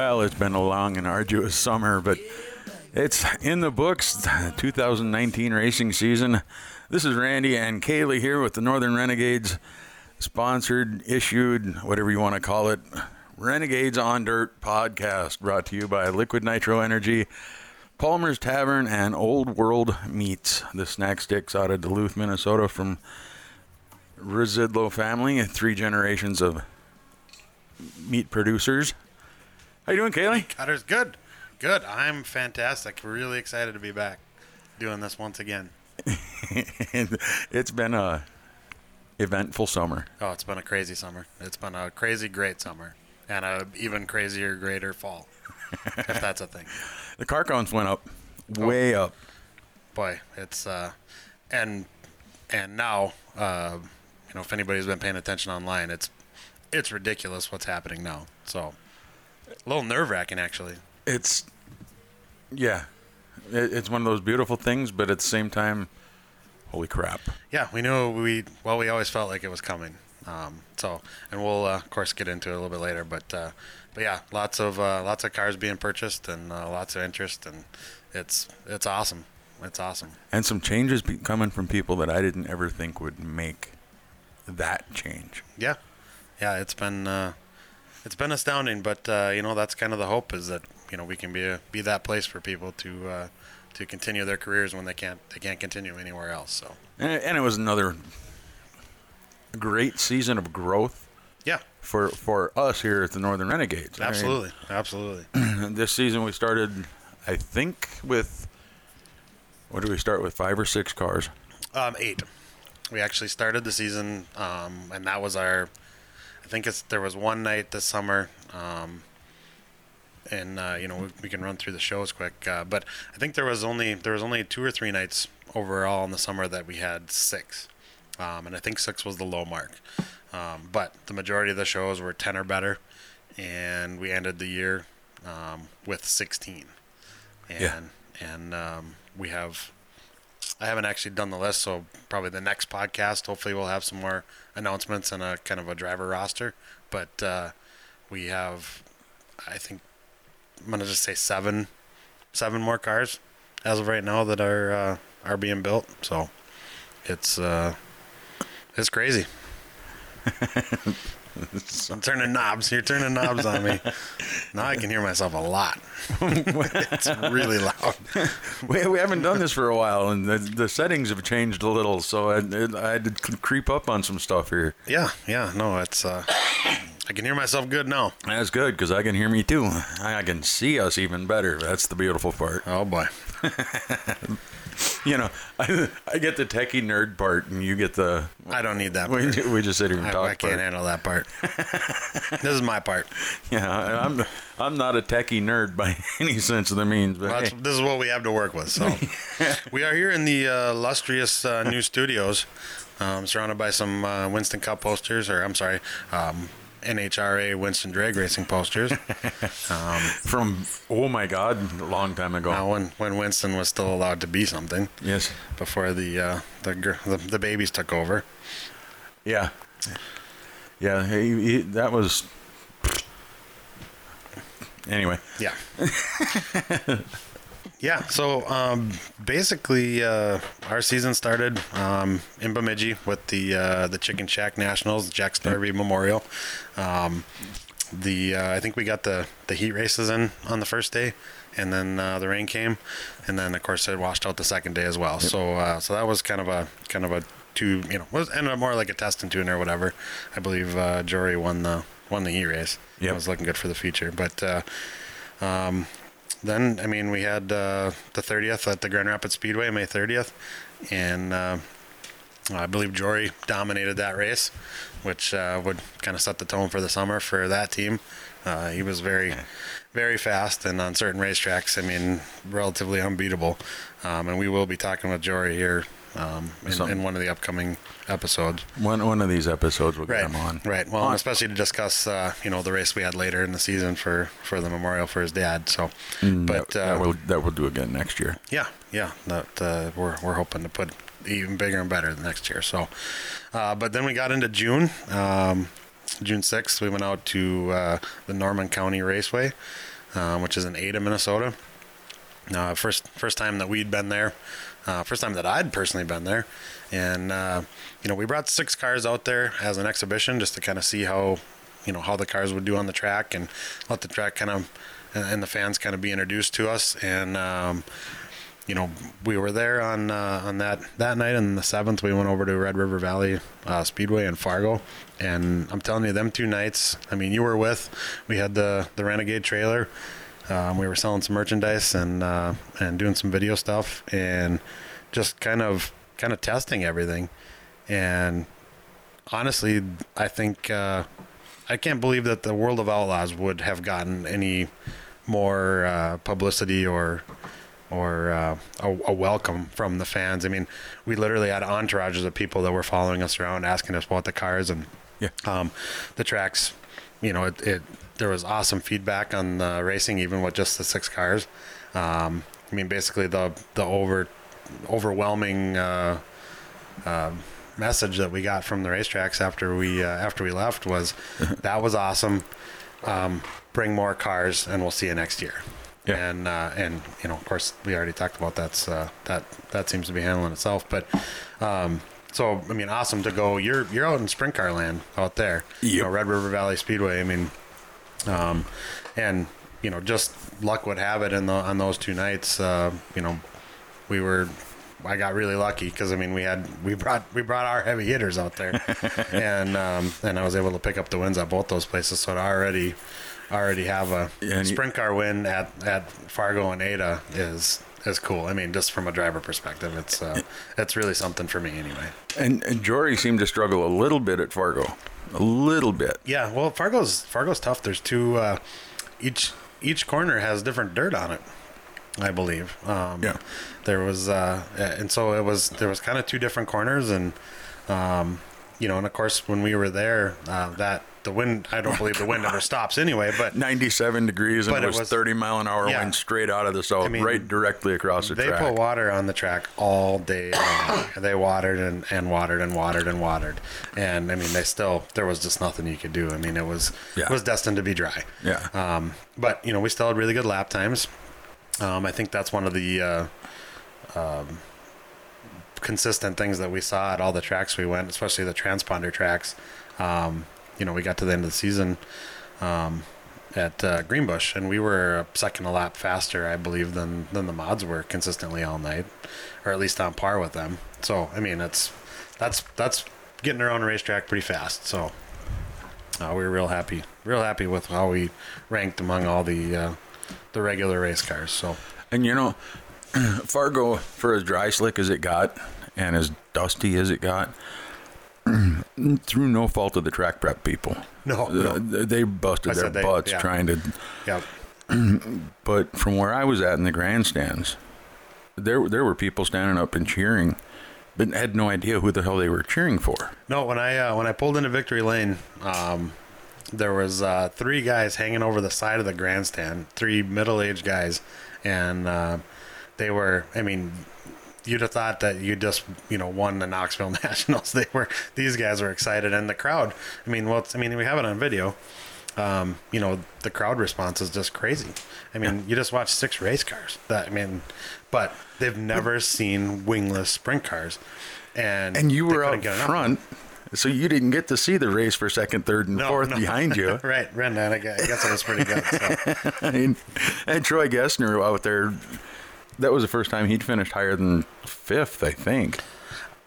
Well, it's been a long and arduous summer, but it's in the books. 2019 racing season. This is Randy and Kaylee here with the Northern Renegades, sponsored, issued, whatever you want to call it, Renegades on Dirt podcast, brought to you by Liquid Nitro Energy, Palmer's Tavern, and Old World Meats. The snack sticks out of Duluth, Minnesota, from Rizidlo family, three generations of meat producers. How you doing, Kaylee? Cutter's good. Good. I'm fantastic. Really excited to be back doing this once again. it's been a eventful summer. Oh, it's been a crazy summer. It's been a crazy great summer and a even crazier greater fall. if that's a thing. The car counts went up, way up. Boy, it's uh and and now uh you know if anybody's been paying attention online, it's it's ridiculous what's happening now. So a little nerve wracking actually. It's yeah, it, it's one of those beautiful things, but at the same time, holy crap. Yeah, we knew we well we always felt like it was coming. Um, so and we'll uh, of course get into it a little bit later, but uh, but yeah, lots of uh, lots of cars being purchased and uh, lots of interest, and it's it's awesome. It's awesome. And some changes be- coming from people that I didn't ever think would make that change. Yeah, yeah, it's been uh, it's been astounding, but uh, you know that's kind of the hope is that you know we can be a, be that place for people to uh, to continue their careers when they can't they can't continue anywhere else. So And, and it was another great season of growth yeah, for for us here at the Northern Renegades. Mean, absolutely, absolutely. this season we started, I think, with what did we start with? Five or six cars. Um, eight. We actually started the season, um, and that was our. I think it's there was one night this summer, um, and uh, you know we, we can run through the shows quick. Uh, but I think there was only there was only two or three nights overall in the summer that we had six, um, and I think six was the low mark. Um, but the majority of the shows were ten or better, and we ended the year um, with sixteen. And Yeah. and um, we have I haven't actually done the list, so probably the next podcast, hopefully, we'll have some more announcements and a kind of a driver roster. But uh, we have, I think, I'm gonna just say seven, seven more cars as of right now that are uh, are being built. So it's uh, it's crazy. I'm turning knobs. You're turning knobs on me. Now I can hear myself a lot. it's really loud. we, we haven't done this for a while, and the, the settings have changed a little, so I, it, I had to creep up on some stuff here. Yeah, yeah, no, it's uh I can hear myself good now. That's good because I can hear me too. I, I can see us even better. That's the beautiful part. Oh boy. You know, I, I get the techie nerd part, and you get the I don't need that we, part. we just sit here and I, talk. I can't part. handle that part. this is my part. Yeah, I'm I'm not a techie nerd by any sense of the means, but Well, hey, this is what we have to work with. So we are here in the uh, illustrious uh, new studios, um, surrounded by some uh, Winston Cup posters, or I'm sorry, um, NHRA Winston Drag Racing posters. um, from oh my god, a long time ago. now, when when Winston was still allowed to be something, Yes, before the uh, the, gir- the the babies took over. yeah, yeah. He, he, that was anyway. Yeah. yeah. So um, basically, uh, our season started um, in Bemidji with the uh, the Chicken Shack Nationals, Jack Starby Memorial. Um, the uh, I think we got the the heat races in on the first day, and then uh, the rain came, and then of course it washed out the second day as well. So uh, so that was kind of a kind of a two you know was ended up more like a test and tune or whatever. I believe uh, Jory won the won the heat race. Yep. It was looking good for the future, but. Uh, um, then, I mean, we had uh, the 30th at the Grand Rapids Speedway, May 30th, and uh, I believe Jory dominated that race, which uh, would kind of set the tone for the summer for that team. Uh, he was very, very fast, and on certain racetracks, I mean, relatively unbeatable. Um, and we will be talking with Jory here um, in, Some- in one of the upcoming episodes. One one of these episodes we'll get him on. right. Well, especially to discuss, uh, you know, the race we had later in the season for for the memorial for his dad. So, Mm, but that, uh, that we'll that we'll do again next year. yeah, yeah, that uh, we're we're hoping to put even bigger and better the next year. So, uh, but then we got into June, um, June sixth. We went out to uh, the Norman County Raceway, uh, which is in Ada, Minnesota. Uh, first first time that we'd been there, uh, first time that I'd personally been there, and uh, you know we brought six cars out there as an exhibition just to kind of see how you know how the cars would do on the track and let the track kind of and the fans kind of be introduced to us and. Um, you know, we were there on uh, on that that night, and the seventh we went over to Red River Valley uh, Speedway in Fargo, and I'm telling you, them two nights. I mean, you were with. We had the the Renegade trailer. Um, we were selling some merchandise and uh, and doing some video stuff, and just kind of kind of testing everything. And honestly, I think uh, I can't believe that the World of Outlaws would have gotten any more uh, publicity or or uh, a, a, welcome from the fans. I mean, we literally had entourages of people that were following us around, asking us about the cars and yeah. um, the tracks. You know, it, it, there was awesome feedback on the racing, even with just the six cars. Um, I mean, basically the the over overwhelming uh, uh, message that we got from the racetracks after we uh, after we left was that was awesome. Um, bring more cars, and we'll see you next year. Yeah. And uh, and you know, of course, we already talked about that's uh, that that seems to be handling itself. But um, so I mean, awesome to go. You're you're out in sprint car land out there. You know, Red River Valley Speedway. I mean, um, and you know, just luck would have it in the on those two nights. Uh, you know, we were. I got really lucky because I mean we had we brought we brought our heavy hitters out there, and um, and I was able to pick up the wins at both those places. So to already already have a Yeah, sprint car win at, at Fargo and Ada is is cool. I mean, just from a driver perspective, it's uh, it's really something for me anyway. And, and Jory seemed to struggle a little bit at Fargo, a little bit. Yeah, well, Fargo's Fargo's tough. There's two uh, each each corner has different dirt on it. I believe. Um, Yeah. There was, uh, and so it was. There was kind of two different corners, and um, you know, and of course, when we were there, uh, that the wind. I don't believe the wind ever stops anyway. But 97 degrees and it it was, was- 30 mile an hour Yeah. wind straight out of the south, mean, right directly across the they track. They put water on the track all day long. they watered and, and watered and watered and watered, and I mean, they still there was just nothing you could do. I mean, it was Yeah. it was destined to be dry. Yeah. Um, but you know, we still had really good lap times. Um, I think that's one of the uh, um, consistent things that we saw at all the tracks we went, especially the transponder tracks. Um, you know, we got to the end of the season um, at uh, Greenbush, and we were second a lap faster, I believe, than than the mods were consistently all night, or at least on par with them. So, I mean, it's that's that's getting around a racetrack pretty fast. So, uh, we were real happy, real happy with how we ranked among all the uh, the regular race cars. So, And you know, Fargo, for as dry slick as it got and as dusty as it got, through no fault of the track prep people. no, Uh, no. they busted I their they- butts yeah. trying to. yeah, But from where I was at in the grandstands, there there were people standing up and cheering, but had no idea who the hell they were cheering for. No, when I uh, when I pulled into Victory Lane, um, there was uh, three guys hanging over the side of the grandstand, three middle-aged guys, and uh, they were. I mean, you'd have thought that you just you know won the Knoxville Nationals. They were these guys were excited, and the crowd. I mean, well, it's, I mean, we have it on video. Um, you know, the crowd response is just crazy. I mean, you just watch six race cars. That I mean, but they've never seen wingless sprint cars, and And you were out front, so you didn't get to see the race for second, third, and No, fourth no. behind you. right, Brendan. I guess, I guess it was pretty good. So. I mean, and Troy Gessner out there, that was the first time he'd finished higher than fifth, I think.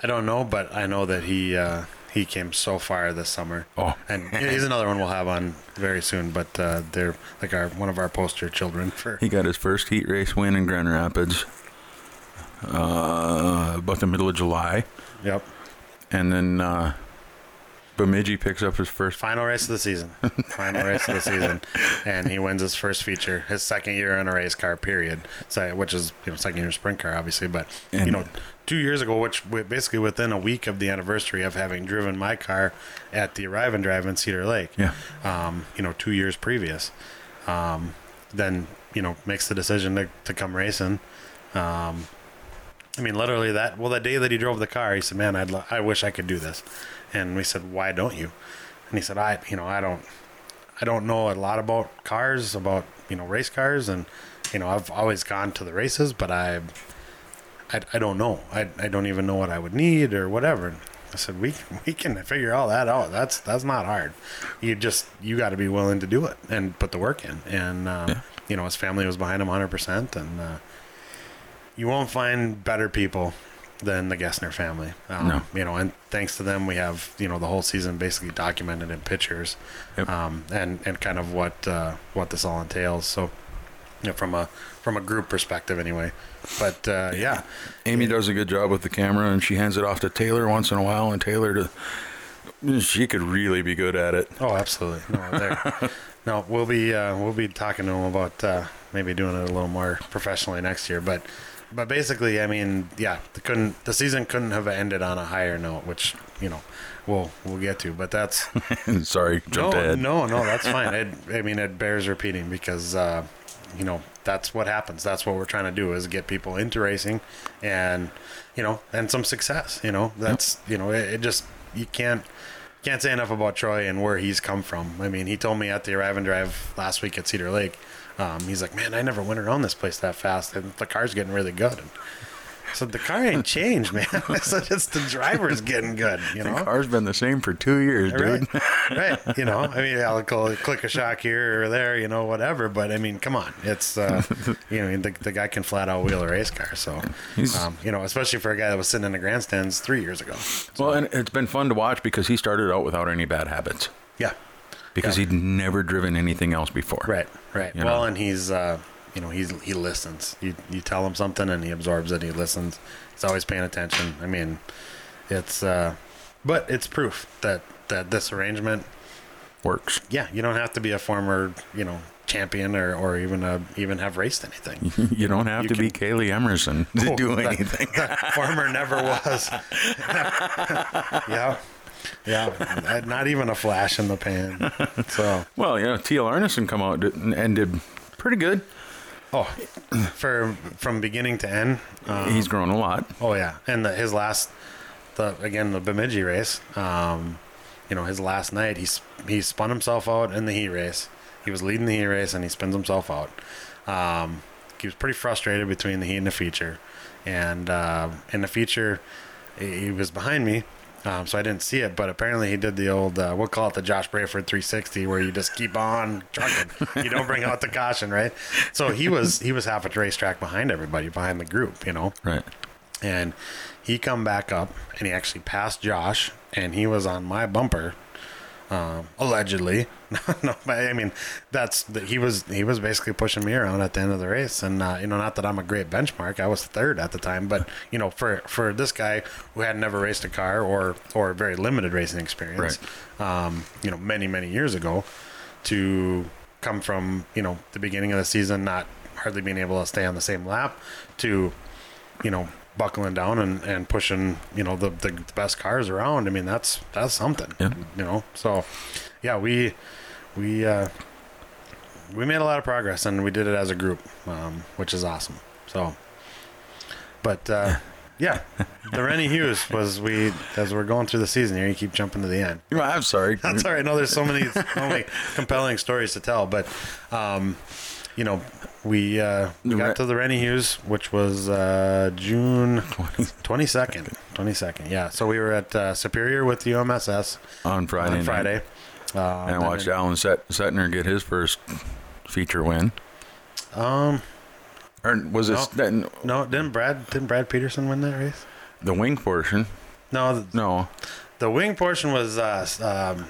I don't know, but I know that he uh, he came so far this summer. Oh. and he's another one we'll have on very soon. But uh, they're like our one of our poster children for. He got his first heat race win in Grand Rapids uh, about the middle of July. Yep, And then uh, Bemidji picks up his first. final race of the season. Final race of the season, and he wins his first feature, his second year in a race car. Period. So, which is you know second year sprint car, obviously, but you know. Two years ago, which basically within a week of the anniversary of having driven my car at the Arrive and Drive in Cedar Lake, Yeah. um, you know, two years previous, um, then, you know, makes the decision to, to come racing. Um, I mean, literally that, well, the day that he drove the car, he said, man, I'd, lo- I wish I could do this. And we said, why don't you? And he said, I, you know, I don't, I don't know a lot about cars, about, you know race cars, and you know I've always gone to the races, but I I, I don't know. I, I don't even know what I would need or whatever. And I said we we can figure all that out. That's that's not hard. You just you got to be willing to do it and put the work in. And uh, Yeah. you know his family was behind him 100. percent And uh, you won't find better people than the Gessner family. Um, No. You know, and thanks to them, we have you know the whole season basically documented in pictures, Yep. um, and and kind of what uh, what this all entails. So, you know, from a from a group perspective, anyway. But uh, yeah, Amy does a good job with the camera, and she hands it off to Taylor once in a while, and Taylor to she could really be good at it. Oh, absolutely. No, there. no, we'll be uh, we'll be talking to him about uh, maybe doing it a little more professionally next year. But but basically, I mean, yeah, the couldn't the season couldn't have ended on a higher note, which you know we'll we'll get to. But that's Sorry, no, ahead. no, no, that's fine. It, I mean, it bears repeating because uh, you know that's what happens. That's what we're trying to do is get people into racing, and you know, and some success. You know, that's you know, it, it just you can't can't say enough about Troy and where he's come from. I mean, he told me at the arrive and drive last week at Cedar Lake. Um, he's like, man, I never went around this place that fast, and the car's getting really good. And so the car ain't changed, man. so just the driver's getting good, you know. The car's been the same for two years, dude. Right, right. You know, I mean, I'll click a shock here or there, you know, whatever. But I mean, come on, it's uh, you know, the, the guy can flat out wheel a race car. So, um, you know, especially for a guy that was sitting in the grandstands three years ago. Well, and it's been fun to watch because he started out without any bad habits Yeah, because Yeah. he'd never driven anything else before. right, right. You well, know. and he's uh, you know, he's he listens. You you tell him something and he absorbs it. He listens. He's always paying attention. I mean, it's uh, but it's proof that that this arrangement Works. yeah, you don't have to be a former, you know, champion or, or even a, even have raced anything. You don't have You to be Kaylee Emerson to Oh, do that- anything. former never was. yeah, yeah, not even a flash in the pan. So, well, yeah, Teal Arneson come out and did pretty good. oh, for from beginning to end. Uh, He's grown a lot. oh yeah, and the, his last, the again the Bemidji race. Um, you know, his last night he he spun himself out in the heat race. He was leading the heat race and he spins himself out. Um, he was pretty frustrated between the heat and the feature, and uh, in the feature, he was behind me, um, so I didn't see it. But apparently, he did the old uh, we'll call it the Josh Brayford 360, where you just keep on trucking. you don't bring out the caution, right? So he was he was half a racetrack behind everybody, behind the group, you know Right. and he come back up and he actually passed Josh and he was on my bumper um, allegedly. No but I mean that's the, he was he was basically pushing me around at the end of the race. And uh, you know not that I'm a great benchmark. I was third at the time. But you know for for this guy who had never raced a car or or very limited racing experience um, you know many many years ago to come from you know the beginning of the season not hardly being able to stay on the same lap to you know buckling down and, and pushing you know the, the best cars around i mean that's that's something Yeah. you know so yeah we we uh we made a lot of progress and we did it as a group um which is awesome so but uh yeah the rennie hughes was we as we're going through the season here you keep jumping to the end Well, I'm sorry. that's all right. No, there's so many, so many compelling stories to tell, but, um, you know, we uh, we got to the Rennie Hughes, which was uh, June twenty second. Twenty second, yeah. So we were at uh, Superior with the UMSS on Friday. on night. Friday. Um, And I watched Alan Set- Setner get his first feature win. Um, Or was it No. no, didn't Brad didn't Brad Peterson win that race? the wing portion? No, the, No, the wing portion was uh, um,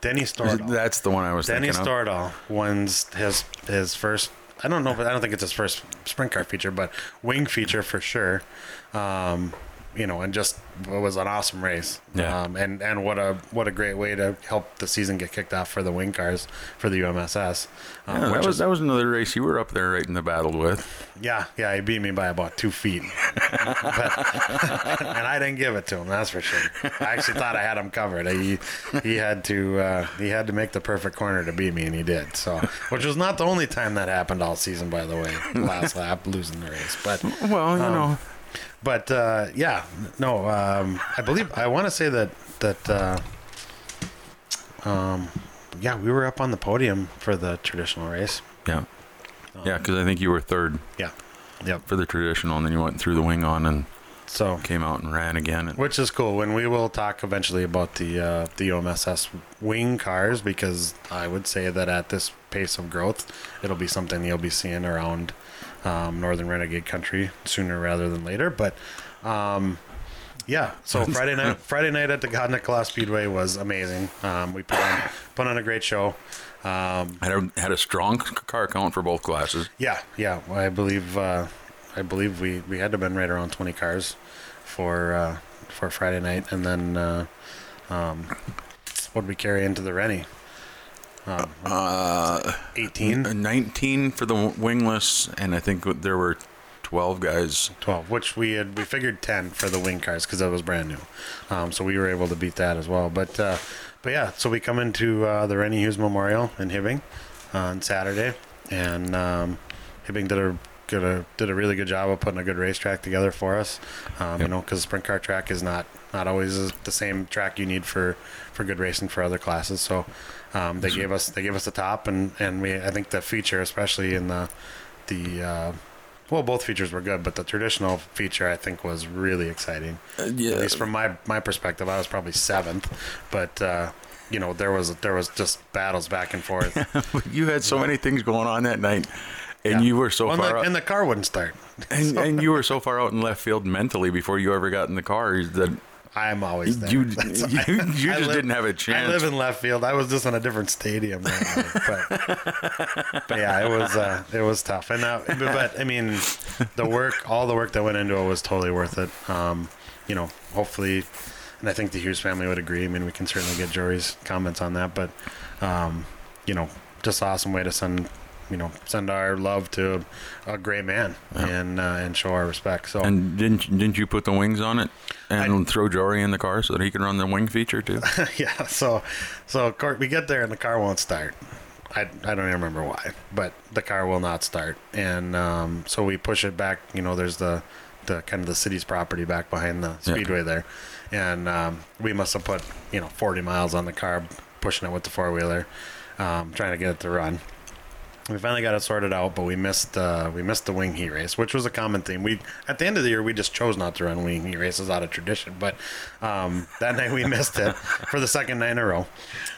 Denny Stordahl. that's the one I was Denny thinking. Stordahl wins his his first. I don't know, but I don't think it's his first sprint car feature, but wing feature for sure. Um, you know, and just it was an awesome race. Yeah. Um, and and what a what a great way to help the season get kicked off for the wing cars for the UMSS. Um, Yeah, that was is- that was another race you were up there right in the battle with. yeah, yeah, he beat me by about two feet, But- and I didn't give it to him. That's for sure. I actually thought I had him covered. He he had to uh, he had to make the perfect corner to beat me, and he did. So, which was not the only time that happened all season, by the way. Last lap, losing the race, but Well, you Um, know, but uh, yeah, no, um, I believe I want to say that that uh, um, yeah, we were up on the podium for the traditional race. Yeah. Yeah, because I think you were third Yeah. Yep. for the traditional, and then you went through the wing on and So came out and ran again. And, Which is cool. When we will talk eventually about the uh, the UMSS wing cars, because I would say that at this pace of growth, it'll be something you'll be seeing around um, Northern Renegade Country sooner rather than later. But um, yeah, so Friday night Friday night at the Gondik Law Speedway was amazing. Um, we put on put on a great show. Um, had a, had a strong car count for both classes. yeah, yeah. I believe uh, I believe we, we had to have been right around twenty cars for uh, for Friday night, and then uh, um, what did we carry into the Rennie? Um, Uh, Eighteen. 19 for the wingless, and I think there were 12 guys. 12 which we had we figured 10 for the wing cars because that was brand new. Um, so we were able to beat that as well. But uh, but yeah so we come into uh, the rennie hughes memorial in hibbing on saturday. And um, hibbing did a did a did a really good job of putting a good racetrack together for us. Um, you know because sprint car track is not not always the same track you need for for good racing for other classes. So um, they gave us they gave us the top and and we i think the feature especially in the the uh, well, both features were good, but the traditional feature I think was really exciting. yeah. At least from my my perspective, I was probably seventh, but uh, you know there was there was just battles back and forth. you had so many things going on that night, and Yeah. you were so Well, far the, out, and the car wouldn't start. and, and you were so far out in left field mentally before you ever got in the car that I'm always there. you That's- you, you I just live- didn't have a chance. I live in left field. I was just in a different stadium, but, but yeah, it was uh, it was tough. And uh, but, but I mean, the work, all the work that went into it was totally worth it. Um, you know, hopefully, and I think the Hughes family would agree. I mean, we can certainly get Jory's comments on that, but um, you know, just awesome way to send you know send our love to a great man Yeah. and uh, and show our respect. So and didn't didn't you put the wings on it and throw Jory in the car so that he can run the wing feature too? yeah, so so we get there and the car won't start. I, I don't even remember why, but the car will not start, and um, so we push it back. You know, there's the the kind of the city's property back behind the Yeah. speedway there, and um, we must have put you know 40 miles on the car, pushing it with the four wheeler, um, trying to get it to run. We finally got it sorted out, but we missed uh, we missed the wing heat race, which was a common theme. We at the end of the year we just chose not to run wing heat races out of tradition, but um, that night we missed it for the second night in a row,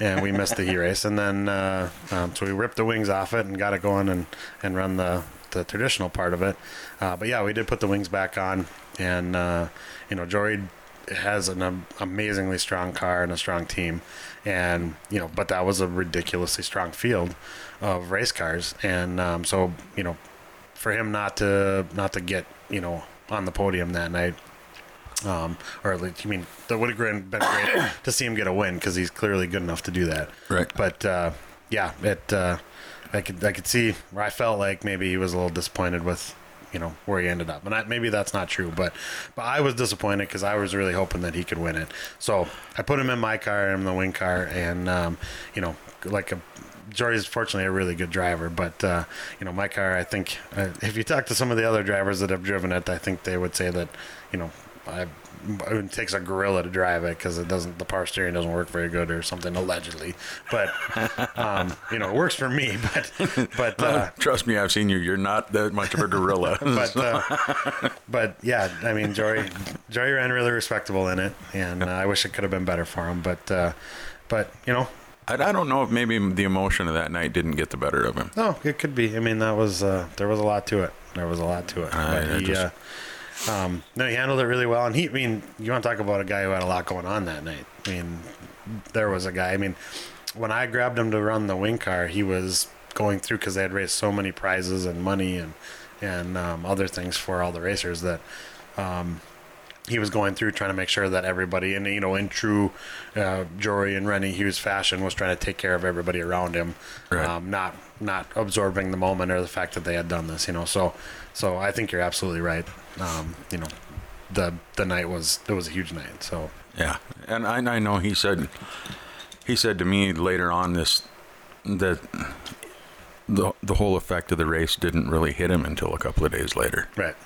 and we missed the heat race. And then uh, um, so we ripped the wings off it and got it going and and run the the traditional part of it. Uh, but yeah, we did put the wings back on, and uh, you know Jory has an am- amazingly strong car and a strong team, and you know, but that was a ridiculously strong field of race cars, and um, so you know, for him not to not to get you know on the podium that night. Um, or at least, I mean, that would have been been great to see him get a win because he's clearly good enough to do that. Right. But uh, yeah, it uh, I could I could see where I felt like maybe he was a little disappointed with you know where he ended up, and I, maybe that's not true, but but I was disappointed because I was really hoping that he could win it. So I put him in my car, in the wing car, and um, you know like a. Jory's fortunately a really good driver, but uh, you know my car. I think uh, if you talk to some of the other drivers that have driven it, I think they would say that you know I, it takes a gorilla to drive it because it doesn't the power steering doesn't work very good or something allegedly. But um, you know it works for me. But but uh, Trust me, I've seen you. You're not that much of a gorilla. but uh, but yeah, I mean Jory Jory ran really respectable in it, and uh, I wish it could have been better for him. But uh, but you know I, I don't know if maybe the emotion of that night didn't get the better of him. No, it could be. I mean, that was uh, there was a lot to it. There was a lot to it. I- but he, just- uh, um, no, he handled it really well. And he, I mean, you want to talk about a guy who had a lot going on that night? I mean, there was a guy. I mean, when I grabbed him to run the wing car, he was going through because they had raised so many prizes and money and and um, other things for all the racers that. Um, he was going through trying to make sure that everybody, and you know, in true uh, Jory and Rennie Hughes fashion, was trying to take care of everybody around him, Right. um, not not absorbing the moment or the fact that they had done this. You know, so so I think you're absolutely right. Um, you know, the the night was it was a huge night. So Yeah, and I, I know he said he said to me later on this that the the whole effect of the race didn't really hit him until a couple of days later. right.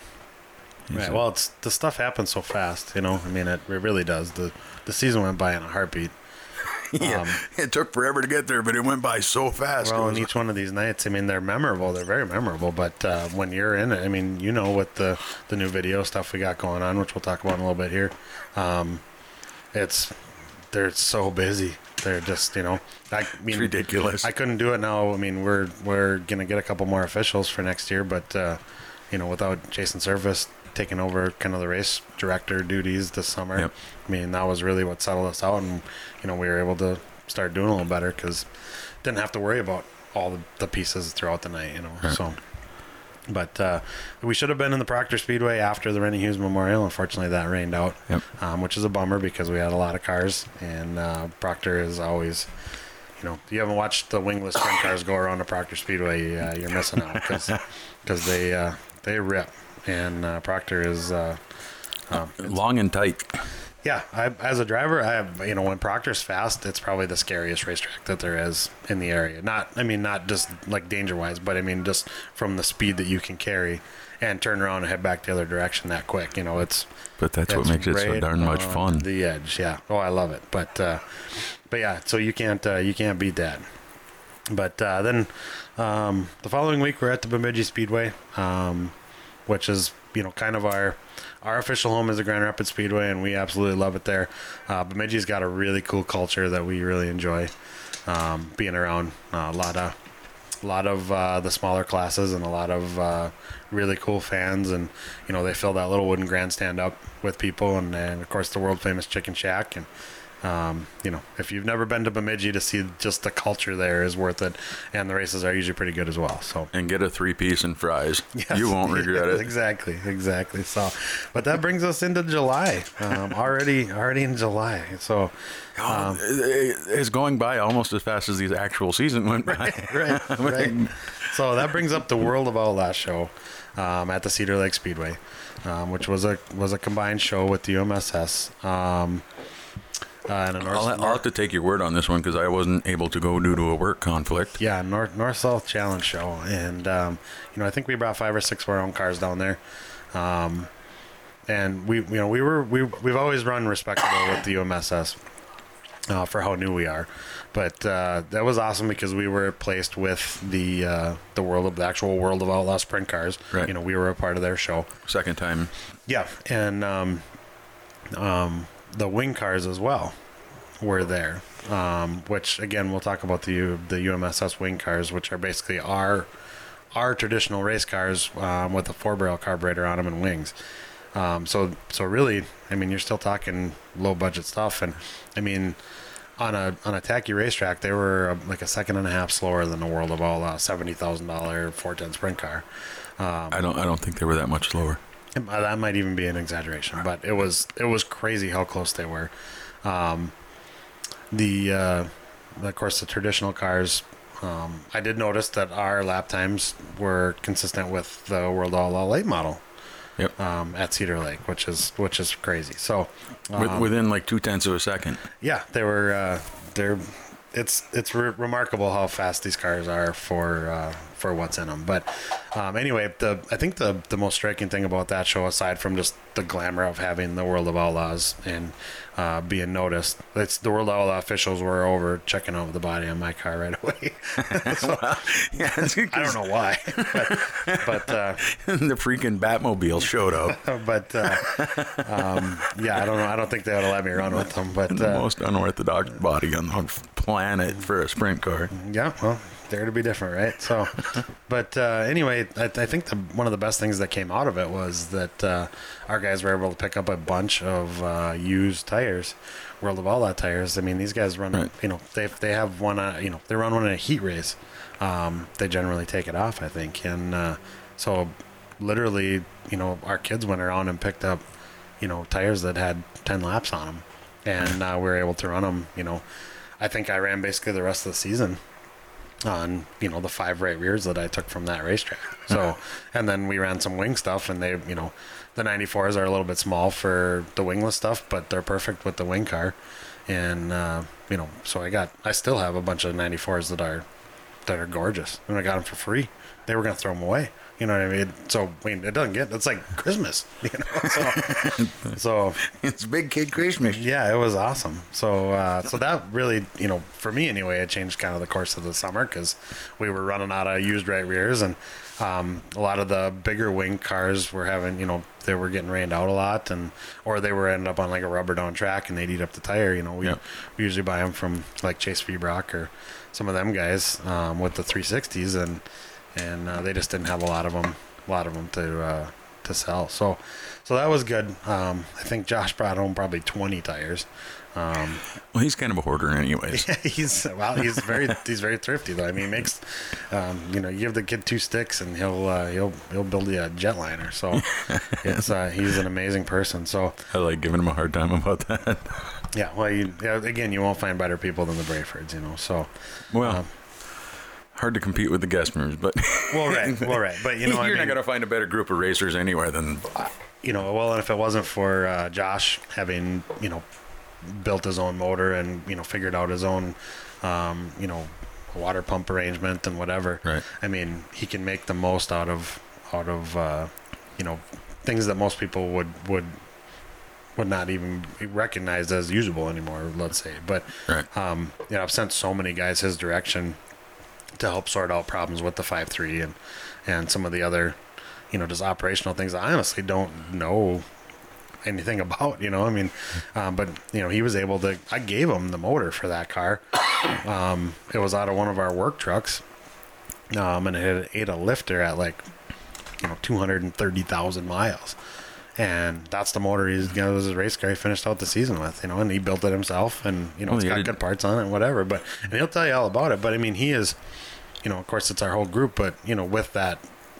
Right. Well, it's the stuff happens so fast. You know, I mean, it, it really does. the The season went by in a heartbeat. yeah, Um, it took forever to get there, but it went by so fast. well, and each one of these nights, I mean, they're memorable. They're very memorable. But uh, when you're in it, I mean, you know, with the the new video stuff we got going on, which we'll talk about in a little bit here, um, it's they're so busy. They're just, you know, I mean, it's ridiculous. I couldn't do it now. I mean, we're we're gonna get a couple more officials for next year, but uh, you know, without Jason Service taking over kind of the race director duties this summer, Yep. I mean, that was really what settled us out, and you know, we were able to start doing a little better because didn't have to worry about all the, the pieces throughout the night, you know. Right. So, but uh, we should have been in the Proctor Speedway after the Rennie Hughes Memorial. Unfortunately, that rained out, Yep. um, which is a bummer because we had a lot of cars, and uh, Proctor is always. You know, if you haven't watched the wingless sprint cars go around the Proctor Speedway, uh, you're missing out because they uh, they rip, and uh, Proctor is uh, um, Long and tight. yeah, I, as a driver, I have, you know when Proctor's fast, it's probably the scariest racetrack that there is in the area. Not, I mean, not just like danger wise, but I mean just from the speed that you can carry and turn around and head back the other direction that quick. You know, it's But that's what makes it so darn much fun. The edge, yeah. Oh, I love it. But, uh, but yeah, so you can't uh, you can't beat that. But uh, then um, the following week we're at the Bemidji Speedway, um, which is you know kind of our our official home is the Grand Rapids Speedway, and we absolutely love it there. Uh, Bemidji's got a really cool culture that we really enjoy um, being around. Uh, a lot of a lot of uh, the smaller classes and a lot of uh, really cool fans and you know they fill that little wooden grandstand up with people and, and of course the world famous chicken shack and um, you know if you've never been to Bemidji to see just the culture there is worth it and the races are usually pretty good as well so And get a three piece and fries. Yes. You won't regret it. exactly exactly so but that brings us into July um, already already in July so it- it's going by almost as fast as the actual season went by. right, right. So that brings up the World of Outlaw show um, at the Cedar Lake Speedway, um, which was a was a combined show with the UMSS. Uh, and a North, I'll, I'll have to take your word on this one because I wasn't able to go due to a work conflict. yeah, North North South Challenge show, and um, you know I think we brought five or six of our own cars down there. Um, and we, you know, we were we we've always run respectable with the UMSS uh, for how new we are, but uh, that was awesome because we were placed with the uh, the world of the actual world of outlaw sprint cars. Right. You know, we were a part of their show. Second time. Yeah, and um, um, the wing cars as well were there. Um, which again, we'll talk about the the UMSS wing cars, which are basically our our traditional race cars um, with a four barrel carburetor on them and wings. Um, so so really, I mean, you're still talking low budget stuff, and I mean. On a on a tacky racetrack, they were uh, like a second and a half slower than the World of All uh, seventy thousand dollar four ten sprint car. Um, I don't. I don't think they were that much slower. It That might even be an exaggeration, but it was it was crazy how close they were. Um, the uh, of course the traditional cars. Um, I did notice that our lap times were consistent with the World All late model Yep. um, at Cedar Lake, which is which is crazy. So um, within like two tenths of a second. yeah, they were. Uh, they're. It's it's re- remarkable how fast these cars are for uh, for what's in them. But um, anyway, the I think the the most striking thing about that show, aside from just the glamour of having the World of Outlaws and uh, being noticed, it's the World of Outlaw officials were over checking out the body on my car right away. yeah, I don't know why, but, but uh, the freaking Batmobile showed up. but uh, um, yeah, I don't know. I don't think they would have let me run with them. But the uh, most unorthodox body on the planet for a sprint car. Yeah, well, dare to be different, right? So, but uh, anyway, I, I think the, one of the best things that came out of it was that uh, our guys were able to pick up a bunch of uh, used tires, World of Outlaw tires. I mean, these guys run, Right. you know, they they have one, uh, you know, they run one in a heat race. Um, they generally take it off, I think, and uh, so literally, you know, our kids went around and picked up, you know, tires that had ten laps on them, and uh, we were able to run them. You know, I think I ran basically the rest of the season on you know the five right rears that I took from that racetrack. So and then we ran some wing stuff, and they you know the 94s are a little bit small for the wingless stuff, but they're perfect with the wing car. And uh, you know, so I got I still have a bunch of 94s that are that are gorgeous, and I got them for free. They were gonna throw them away. You know what I mean? So I mean, it doesn't get. It's like Christmas. You know. So, so It's big kid Christmas. yeah, it was awesome. So uh, so that really, you know, for me anyway, it changed kind of the course of the summer because we were running out of used right rears and. Um, a lot of the bigger wing cars were having, you know, they were getting rained out a lot, and or they were ending up on like a rubber down track and they'd eat up the tire. You know, we, Yeah. we usually buy them from like Chase Feebrock or some of them guys um, with the 360s, and and uh, they just didn't have a lot of them, a lot of them to uh, to sell. So so that was good. Um, I think Josh brought home probably 20 tires. Um, Well, he's kind of a hoarder, anyways. Yeah, he's well, he's very he's very thrifty though. I mean, he makes um, you know, you give the kid two sticks and he'll uh, he'll he'll build you a jetliner. So it's uh, he's an amazing person. So I like giving him a hard time about that. yeah, well, you, again, you won't find better people than the Brayfords, you know. So Well, Um, hard to compete with the Gessners, but well, right, well, right, but you know, you're I mean, not going to find a better group of racers anywhere than you know, well, and if it wasn't for uh, Josh having, you know, built his own motor and you know figured out his own, um, you know, water pump arrangement and whatever. Right. I mean, he can make the most out of out of uh, you know things that most people would would would not even be recognized as usable anymore. Let's say, but right. um, you know, I've sent so many guys his direction to help sort out problems with the five three and and some of the other, you know, just operational things I honestly don't know anything about. You know, I mean, um, but you know, he was able to. I gave him the motor for that car. Um, it was out of one of our work trucks, um, and it had ate a lifter at like, you know, two hundred and thirty thousand miles. And that's the motor he's you know, was his race car he finished out the season with, you know, and he built it himself and you know, Oh, it's got good parts on it and whatever. But and he'll tell you all about it. But I mean he is you know, of course it's our whole group, but you know, with that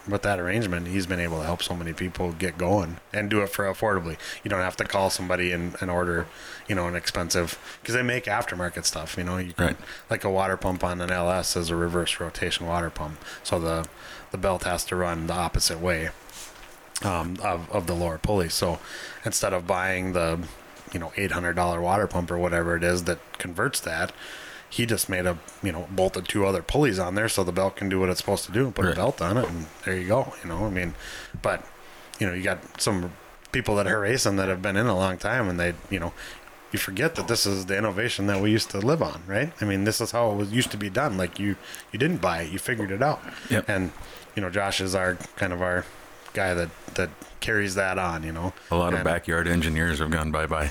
with that arrangement, he's been able to help so many people get going and do it for affordably. You don't have to call somebody and, and order, you know, an expensive because they make aftermarket stuff. You know, you can Right. like a water pump on an LS is a reverse rotation water pump, so the the belt has to run the opposite way um, of of the lower pulley. So instead of buying the you know eight hundred dollar water pump or whatever it is that converts that, he just made a you know bolted two other pulleys on there so the belt can do what it's supposed to do and put Right. a belt on it and there you go. You know, I mean, but you know you got some people that are racing that have been in a long time and they you know. You forget that this is the innovation that we used to live on, right? I mean, this is how it was used to be done. Like you, you didn't buy it, you figured it out. Yep. And you know, Josh is our kind of our guy that that carries that on. You know, A lot of backyard engineers have gone bye bye.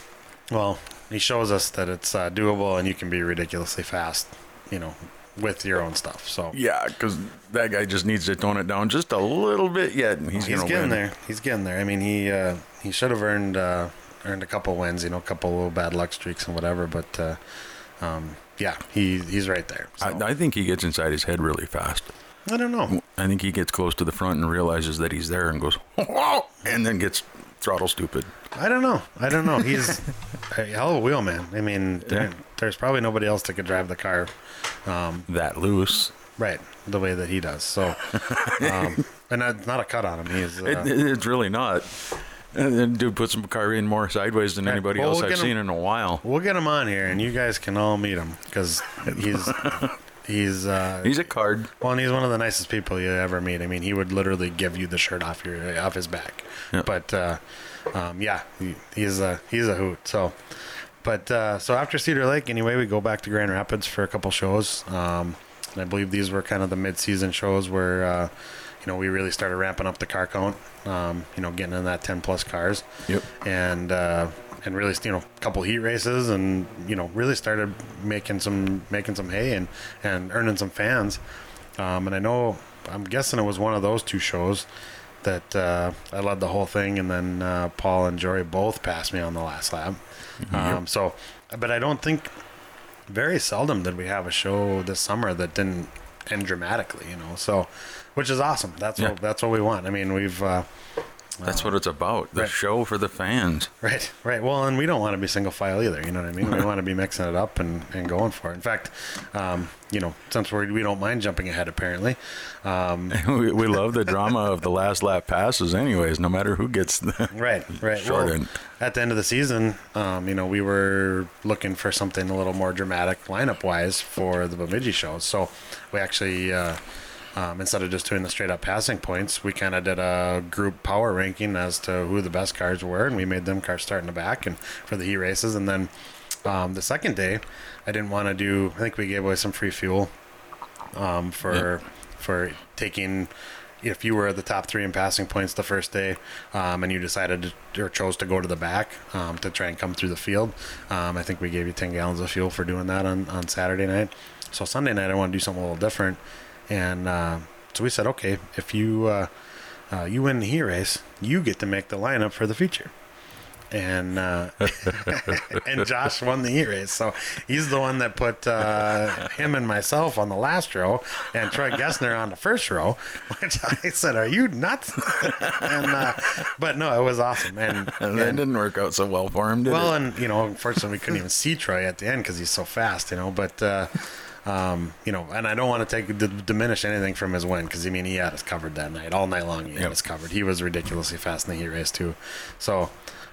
Well, he shows us that it's uh, doable and you can be ridiculously fast. You know, with your own stuff. So Yeah, because that guy just needs to tone it down just a little bit yet, and he's, he's getting win. there. He's getting there. I mean, he uh, he should have earned uh, earned a couple wins. You know, a couple little bad luck streaks and whatever. But uh, um, yeah, he he's right there. So. I, I think he gets inside his head really fast. I don't know. I think he gets close to the front and realizes that he's there and goes, and then gets throttle stupid. I don't know. I don't know. He's a hell of a wheel man. I mean, there, there's probably nobody else that could drive the car um, That loose. right the way that he does. So, um, and that's not a cut on him. He's uh, It, it- it's really not. And then dude puts some car in more sideways than anybody Well, else we'll I've him- seen in a while. we'll get him on here, and you guys can all meet him because he's he's uh, He's a card. well, and he's one of the nicest people you ever meet. I mean, he would literally give you the shirt off your off his back. But uh, um, yeah, he, he's a he's a hoot. So, but uh, so after Cedar Lake, anyway, we go back to Grand Rapids for a couple shows. Um, and I believe these were kind of the mid-season shows where uh, you know we really started ramping up the car count. Um, you know, getting in that ten plus cars. Yep. And uh, and really, you know, a couple heat races, and you know, really started making some making some hay and and earning some fans. Um, and I know, I'm guessing it was one of those two shows that uh, I led the whole thing, and then uh, Paul and Jory both passed me on the last lap. Um, so, but I don't think very seldom did we have a show this summer that didn't end dramatically, you know. So, which is awesome. That's Yeah. what that's what we want. I mean, we've uh, That's what it's about. The Right. show for the fans. Right, right. Well, and we don't want to be single file either. You know what I mean? We want to be mixing it up and, and going for it. In fact, um, you know, since we're, we don't mind jumping ahead, apparently. Um, we, we love the drama of the last lap passes, anyways. No matter who gets the right, right. Short well, end. at the end of the season, um, you know, we were looking for something a little more dramatic lineup wise for the Bemidji shows. So we actually uh, um, instead of just doing the straight up passing points, we kind of did a group power ranking as to who the best cars were, and we made them cars start in the back and for the heat races. And then um, the second day, I didn't want to do. I think we gave away some free fuel um, for for taking. If you were the top three in passing points the first day, um, and you decided to, or chose to go to the back um, to try and come through the field, um, I think we gave you 10 gallons of fuel for doing that on, on Saturday night. So Sunday night, I want to do something a little different, and uh, so we said, okay, if you uh, uh, you win the heat race, you get to make the lineup for the feature and uh, and Josh won the heat race. So he's the one that put uh, him and myself on the last row, and Troy Gessner on the first row. Which I said, "Are you nuts?" and uh, but no, it was awesome, and, And that didn't work out so well for him, did it well, it? and you know, unfortunately, we couldn't even see Troy at the end because he's so fast, you know. But uh, um, you know, and I don't want to take d- diminish anything from his win because I mean he had us covered that night, all night long. He had Yep. us covered. He was ridiculously fast in the heat race too. So,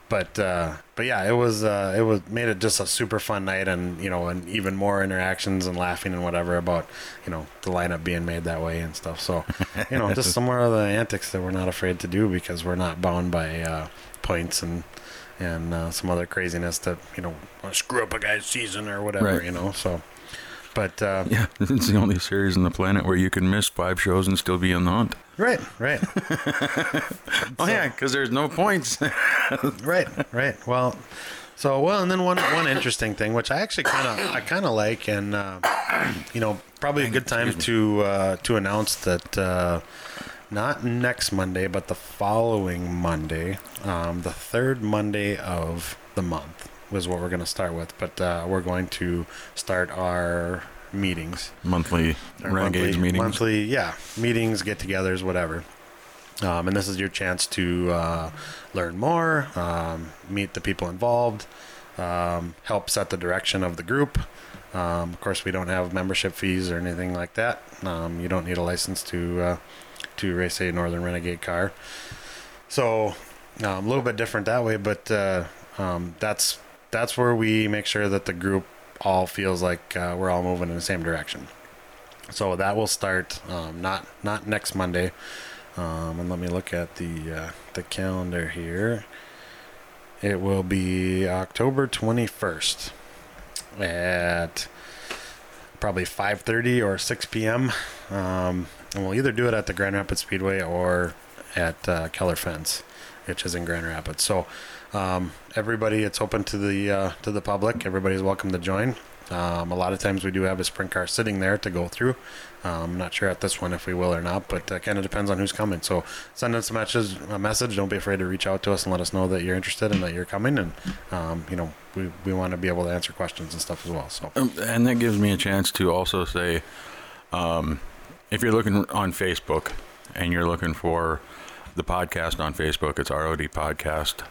but uh, but yeah, it was uh, it was made it just a super fun night, and you know, and even more interactions and laughing and whatever about you know the lineup being made that way and stuff. So, you know, just some more of the antics that we're not afraid to do because we're not bound by uh, points and and uh, some other craziness that you know screw up a guy's season or whatever. Right. You know, so. But uh, Yeah, it's the only series on the planet where you can miss five shows and still be in the hunt. right, right, Oh yeah, because there's no points. right, right. Well, so well, and then one one interesting thing, which I actually kind of I kind of like, and uh, you know, probably a good time to uh, to announce that uh, not next Monday, but the following Monday, um, the third Monday of the month was what we're going to start with. But uh, we're going to start our meetings. monthly Renegades monthly, meetings. Monthly, yeah, meetings, get-togethers, whatever. Um, and this is your chance to uh, learn more, um, meet the people involved, um, help set the direction of the group. Um, of course, we don't have membership fees or anything like that. Um, you don't need a license to uh, to race a Northern Renegade car. So um, a little bit different that way, but uh, um, that's that's where we make sure that the group all feels like uh, we're all moving in the same direction. So that will start um, not not next Monday. Um, and let me look at the uh, the calendar here. It will be October twenty first at probably five thirty or six p.m. Um, and we'll either do it at the Grand Rapids Speedway or at uh, Keller Fence, which is in Grand Rapids. So um, everybody, it's open to the uh, to the public. Everybody's welcome to join. Um, a lot of times we do have a sprint car sitting there to go through. Um, I'm not sure at this one if we will or not, but uh, kind of depends on who's coming. So send us a message. A message. Don't be afraid to reach out to us and let us know that you're interested and that you're coming. And um, you know, we, we want to be able to answer questions and stuff as well. So Um, and that gives me a chance to also say, um, if you're looking on Facebook and you're looking for the podcast on Facebook, it's ROD Podcast.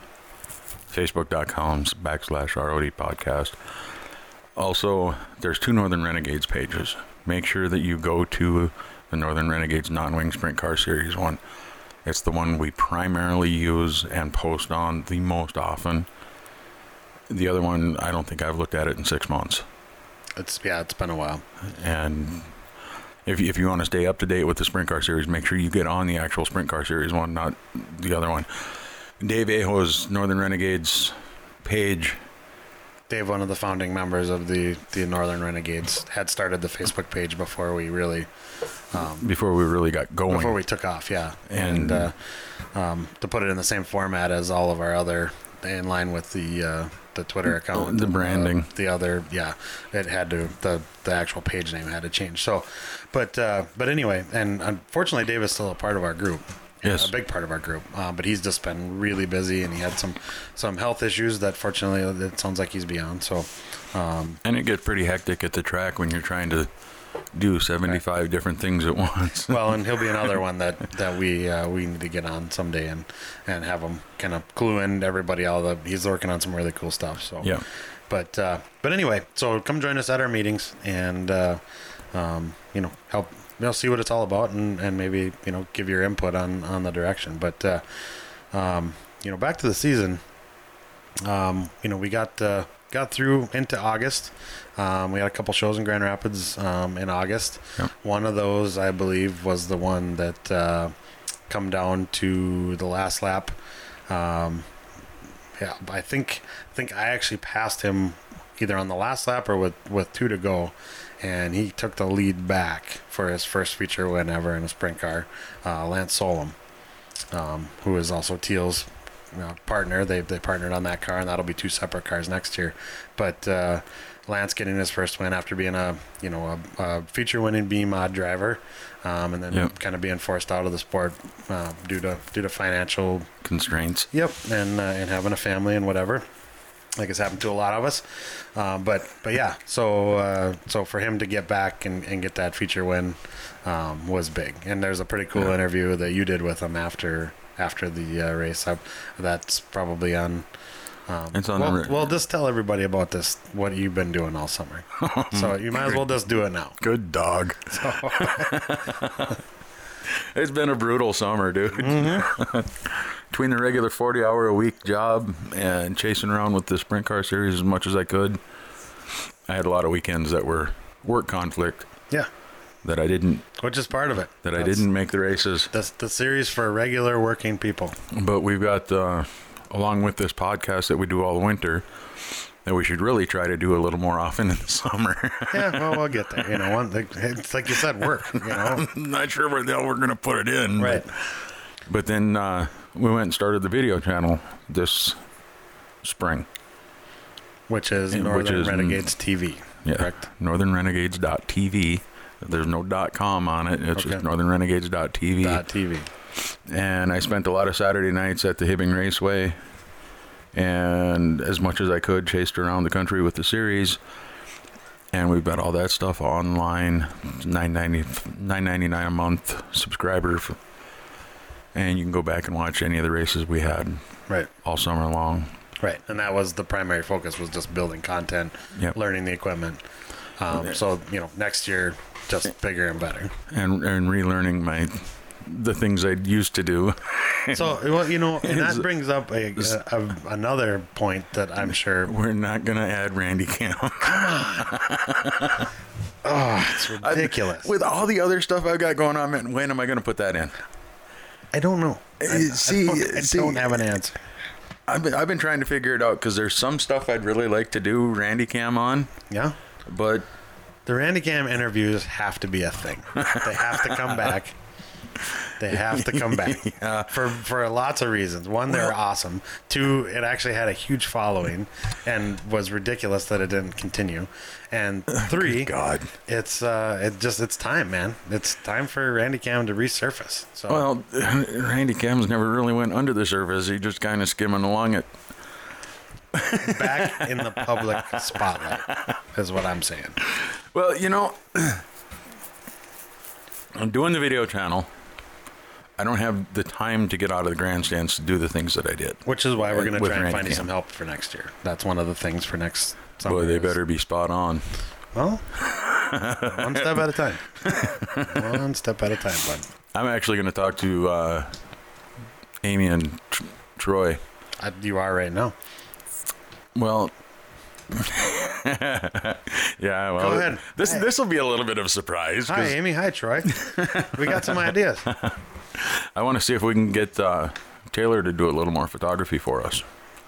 Facebook.com backslash ROD Podcast. Also, there's two Northern Renegades pages. Make sure that you go to the Northern Renegades non-wing sprint car series one. It's the one we primarily use and post on the most often. The other one, I don't think I've looked at it in six months. it's yeah, it's been a while. And if you, if you want to stay up to date with the sprint car series, make sure you get on the actual sprint car series one, not the other one. Dave Aho's Northern Renegades page. Dave, one of the founding members of the the Northern Renegades, had started the Facebook page before we really Before we really got going, before we took off. Yeah, And- and, uh, um, to put it in the same format as all of our other, in line with the uh, the Twitter account, The and, uh, branding. the other, yeah, it had to the the actual page name had to change. So, but uh, but anyway, and unfortunately, Dave is still a part of our group. Yes. a big part of our group. Uh, but he's just been really busy, and he had some some health issues that fortunately it sounds like he's beyond. So, um, and it gets pretty hectic at the track when you're trying to do 75 different things at once. well, and he'll be another one that that we uh, we need to get on someday and and have him kind of clue in everybody all the he's working on some really cool stuff. So Yeah. but uh, but anyway, so come join us at our meetings and uh, um, you know help you know see what it's all about and, and maybe you know give your input on on the direction. But uh, um, you know back to the season. Um, you know we got uh, got through into August. Um, we had a couple shows in Grand Rapids um, in August. Yep. One of those, I believe, was the one that uh, come down to the last lap. Um, yeah, I think I think I actually passed him either on the last lap or with with two to go, and he took the lead back for his first feature win ever in a sprint car. Uh, Lance Solom, um, who is also Teal's uh, partner. They they partnered on that car, and that'll be two separate cars next year. But uh, Lance getting his first win after being a you know a, a feature winning B mod driver, um, and then Yep. kind of being forced out of the sport uh, due to due to financial Constraints. Yep, and uh, and having a family and whatever, like it's happened to a lot of us. Um, but but yeah, so uh, so for him to get back and, and get that feature win um, was big. And there's a pretty cool Yeah. interview that you did with him after after the uh, race. I, that's probably on. Um, It's on well, the well, just tell everybody about this. What you've been doing all summer. so you might as well just do it now. Good dog. it's been a brutal summer, dude. Mm-hmm. Between the regular 40 hour a week job and chasing around with the sprint car series as much as I could, I had a lot of weekends that were work conflict Yeah, that I didn't which is part of it. that I didn't make the races. That's the series for regular working people. But we've got uh, along with this podcast that we do all winter that we should really try to do a little more often in the summer. Yeah, well, we'll get there. You know, one, it's like you said, work. You know, Not sure where the hell we're going to put it in. right? But then uh, we went and started the video channel this spring. Which is And Northern which is- Renegades TV. Yeah. Correct. NorthernRenegades.tv. There's no .com on it. It's just Okay. NorthernRenegades.tv. Dot TV. And I spent a lot of Saturday nights at the Hibbing Raceway, and as much as I could, chased around the country with the series. And we've got all that stuff online, nine ninety nine ninety nine a month subscriber, f and you can go back and watch any of the races we had Right. all summer long. Right. And that was the primary focus was just building content, Yep. learning the equipment. Um, so you know, next year just bigger and better. and and relearning my the things I used to do. So well, you know, and that brings up a, a, a another point that I'm sure. We're not gonna add Randy Cam. Oh, it's ridiculous. With all the other stuff I've got going on, man, when am I gonna put that in? I don't know. I, Uh, see- I don't, I see- don't have an answer. I've been, I've been trying to figure it out because there's some stuff I'd really like to do Randy Cam on, Yeah. but The Randy Cam interviews have to be a thing. They have to come back. They have to come back Yeah. for for lots of reasons. One, they're Well- awesome. Two, it actually had a huge following, and was ridiculous that it didn't continue. And three, God. it's uh, it just it's time, man. It's time for Randy Cam to resurface. So well, Randy Cam's never really went under the surface. He just kind of skimming along it. back in the public spotlight is what I'm saying. Well, you know, I'm doing the video channel. I don't have the time to get out of the grandstands to do the things that I did. Which is why we're going to try and find you some help for next year. That's one of the things for next summer. Boy, they is- better be spot on. Well, one step at a time. one step at a time, bud. I'm actually going to talk to uh, Amy and Tr- Troy. I, you are right now. Well, yeah. Well, Go ahead. This this will be a little bit of a surprise. 'cause Hi, Amy. Hi, Troy. we got some ideas. I want to see if we can get uh, Taylor to do a little more photography for us.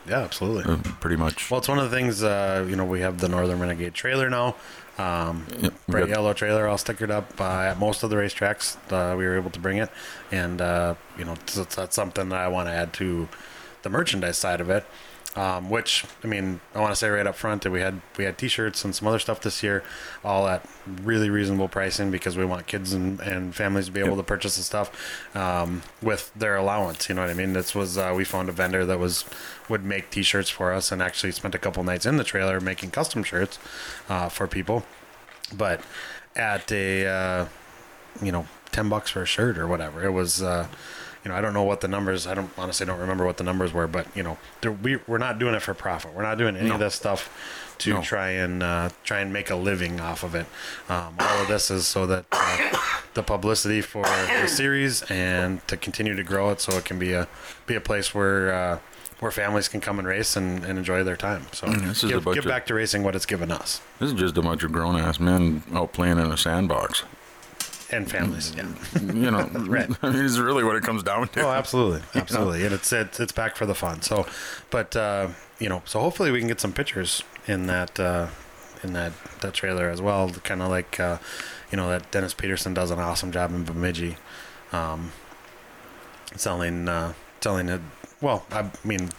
Yeah, absolutely. Uh, pretty much. Well, it's one of the things. Uh, you know, we have the Northern Renegade trailer now. Um, Yeah, bright yellow trailer, all stickered up uh, at most of the racetracks. Uh, we were able to bring it, and uh, you know, that's, that's something that I want to add to the merchandise side of it. Um, which I mean, I want to say right up front that we had we had T-shirts and some other stuff this year, all at really reasonable pricing because we want kids and, and families to be able Yep. to purchase the stuff um, with their allowance. You know what I mean? This was uh, we found a vendor that was would make T-shirts for us and actually spent a couple nights in the trailer making custom shirts uh, for people. But at a uh, you know ten bucks for a shirt or whatever, it was. You know, I don't know what the numbers. I don't honestly don't remember what the numbers were, but you know, there, we we're not doing it for profit. We're not doing any No. of this stuff to No. try and uh, try and make a living off of it. Um, all of this is so that uh, the publicity for the series and to continue to grow it so it can be a be a place where uh, where families can come and race and, and enjoy their time. So Mm, this is a give, bunch give back to racing what it's given us This is just a bunch of grown ass men out playing in a sandbox. And families. Yeah. You know, Right. I mean, it's really what it comes down to. Oh, absolutely, absolutely, and it's it's it's back for the fun. So, but uh, you know, so hopefully we can get some pictures in that uh, in that that trailer as well. Kind of like uh, you know that Dennis Peterson does an awesome job in Bemidji, um, selling uh, selling it. Well, I mean,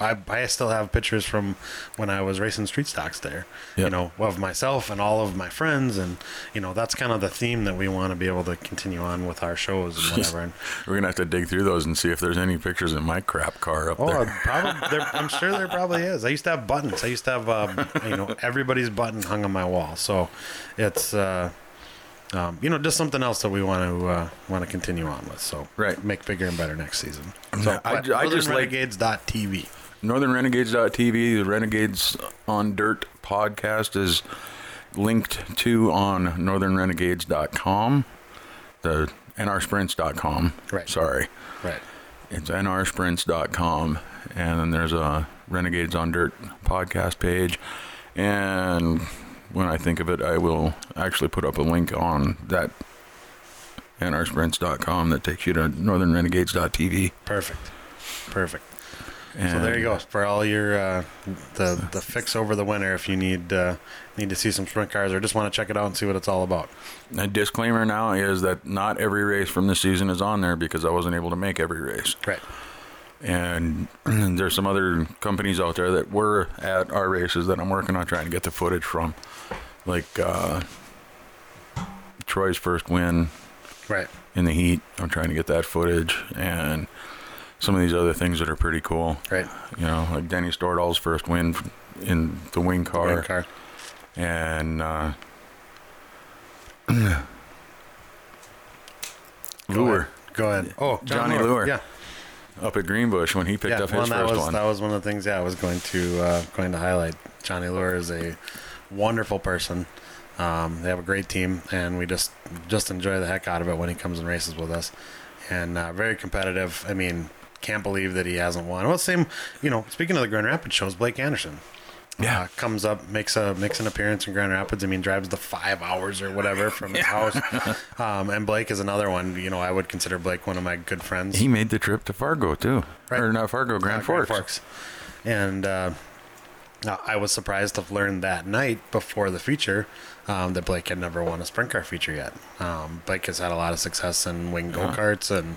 I still have pictures from when I was racing street stocks there. You know, of myself and all of my friends, and you know that's kind of the theme that we want to be able to continue on with our shows and whatever. And We're gonna have to dig through those and see if there's any pictures in my crap car up Oh, there. probably. There, I'm sure there probably is. I used to have buttons. I used to have, um, you know, everybody's button hung on my wall. So it's, uh, um, you know, just something else that we want to uh, want to continue on with. So Right. make bigger and better next season. So I ju- I just like- NorthernRenegades.tv. NorthernRenegades.tv, the Renegades on Dirt podcast is linked to on northernrenegades.com, the nrsprints.com. Right. Sorry. Right. It's nrsprints.com. And then there's a Renegades on Dirt podcast page. And when I think of it, I will actually put up a link on that nrsprints.com that takes you to northernrenegades.tv. Perfect. Perfect. And So there you go for all your uh, the the fix over the winter. If you need uh, need to see some sprint cars or just want to check it out and see what it's all about. A disclaimer now is that not every race from the season is on there because I wasn't able to make every race. Right. And there's some other companies out there that were at our races that I'm working on trying to get the footage from. Like uh, Troy's first win Right. in the heat. I'm trying to get that footage and some of these other things that are pretty cool. Right. You know, like Denny Stordahl's first win in the wing car. Wing car. And uh, Lure. Go ahead. Oh, John Johnny Lure. Yeah. up at Greenbush when he picked yeah, up his that first was one. that was one of the things. Yeah, I was going to uh, going to highlight. Johnny Lure is a wonderful person. Um, they have a great team, and we just just enjoy the heck out of it when he comes and races with us. And uh, very competitive. I mean, can't believe that he hasn't won. Well, same. You know, speaking of the Grand Rapids shows, Blake Anderson. Yeah. uh, comes up, makes a makes an appearance in Grand Rapids. I mean, drives the five hours or whatever from his house. Um, and Blake is another one. You know, I would consider Blake one of my good friends. he made the trip to Fargo too, Right. or not Fargo, Grand uh, Forks. And uh, uh, I was surprised to learn that night before the feature um, that Blake had never won a sprint car feature yet. Um, Blake has had a lot of success in wing go karts and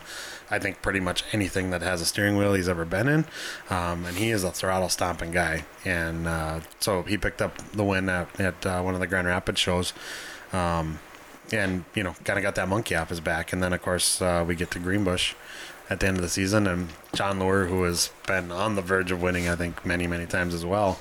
I think pretty much anything that has a steering wheel he's ever been in. Um, and he is a throttle stomping guy. And uh, so he picked up the win at, at uh, one of the Grand Rapids shows. Um, and you know, kind of got that monkey off his back. And then, of course, uh, we get to Greenbush at the end of the season, and John Lure, who has been on the verge of winning, I think many, many times as well.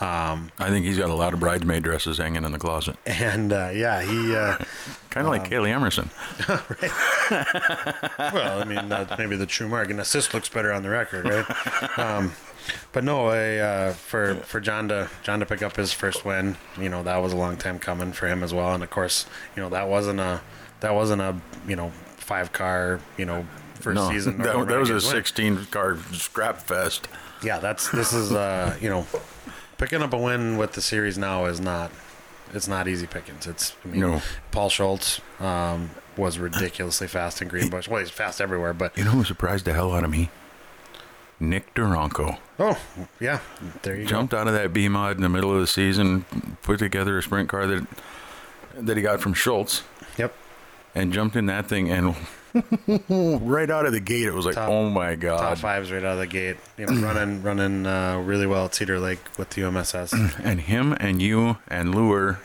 Um, I think he's got a lot of bridesmaid dresses hanging in the closet, and uh, yeah, he. Uh, kind of like Kaylee Emerson. well, I mean, that's maybe the true mark. An assist looks better on the record, right? um, but no, I, uh, for for John to John to pick up his first win, you know, that was a long time coming for him as well. And of course, you know, that wasn't a that wasn't a you know five car you know first No, season. that, that was a win. 16 car scrap fest. Yeah, that's this is uh, you know, picking up a win with the series now is not it's not easy pickings. It's I mean, No. Paul Schultz um, was ridiculously fast in Greenbush. Well, he's fast everywhere, but You know who surprised the hell out of me? Nick Duranko. oh yeah, there you Jumped out of that B mod in the middle of the season, put together a sprint car that that he got from Schultz. Yep. and jumped in that thing and right out of the gate it was like, Top- oh my god! Top god! fives right out of the gate. You know, running running uh, really well at Cedar Lake with the UMSS. And him and you and Lure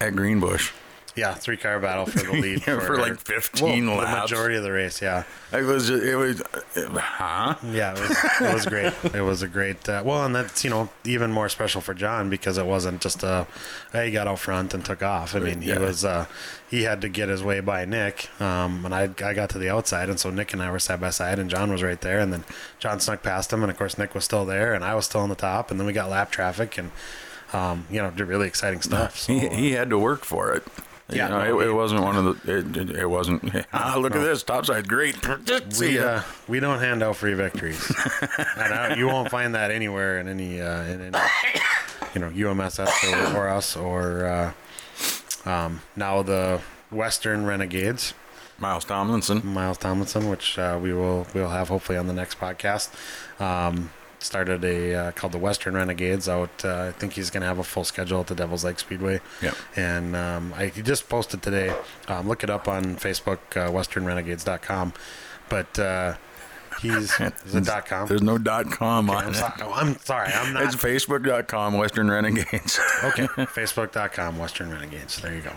at Greenbush yeah, three car battle for the lead Yeah, for like 15 well, laps. The majority of the race, yeah. It was it was huh? Yeah, it was, it was great. It was a great. Uh, well, and that's you know even more special for John because it wasn't just a, he got out front and took off. I mean, he Yeah. was uh, he had to get his way by Nick, um, and I I got to the outside, and so Nick and I were side by side, and John was right there, and then John snuck past him, and of course Nick was still there, and I was still on the top, and then we got lap traffic, and um, you know, really exciting stuff. So, He, he had to work for it. Yeah, You know, no, it, it wasn't one of the. It, it, it wasn't. Ah, look at this topside, great. We, uh, we don't hand out free victories, and I, you won't find that anywhere in any uh, in any you know UMSS or, or us or uh, um, now the Western Renegades. Miles Tomlinson. Miles Tomlinson, which uh, we will we'll have hopefully on the next podcast. Um, started a uh, called the Western Renegades out. Uh, I think he's going to have a full schedule at the Devil's Lake Speedway. Yeah. And um, I, he just posted today. Um, look it up on Facebook, uh, WesternRenegades.com. But uh, he's is it dot com? There's no dot com on I'm it. sorry. Oh, I'm sorry. I'm not. It's facebook.com, Western Renegades. okay. Facebook.com, Western Renegades. There you go.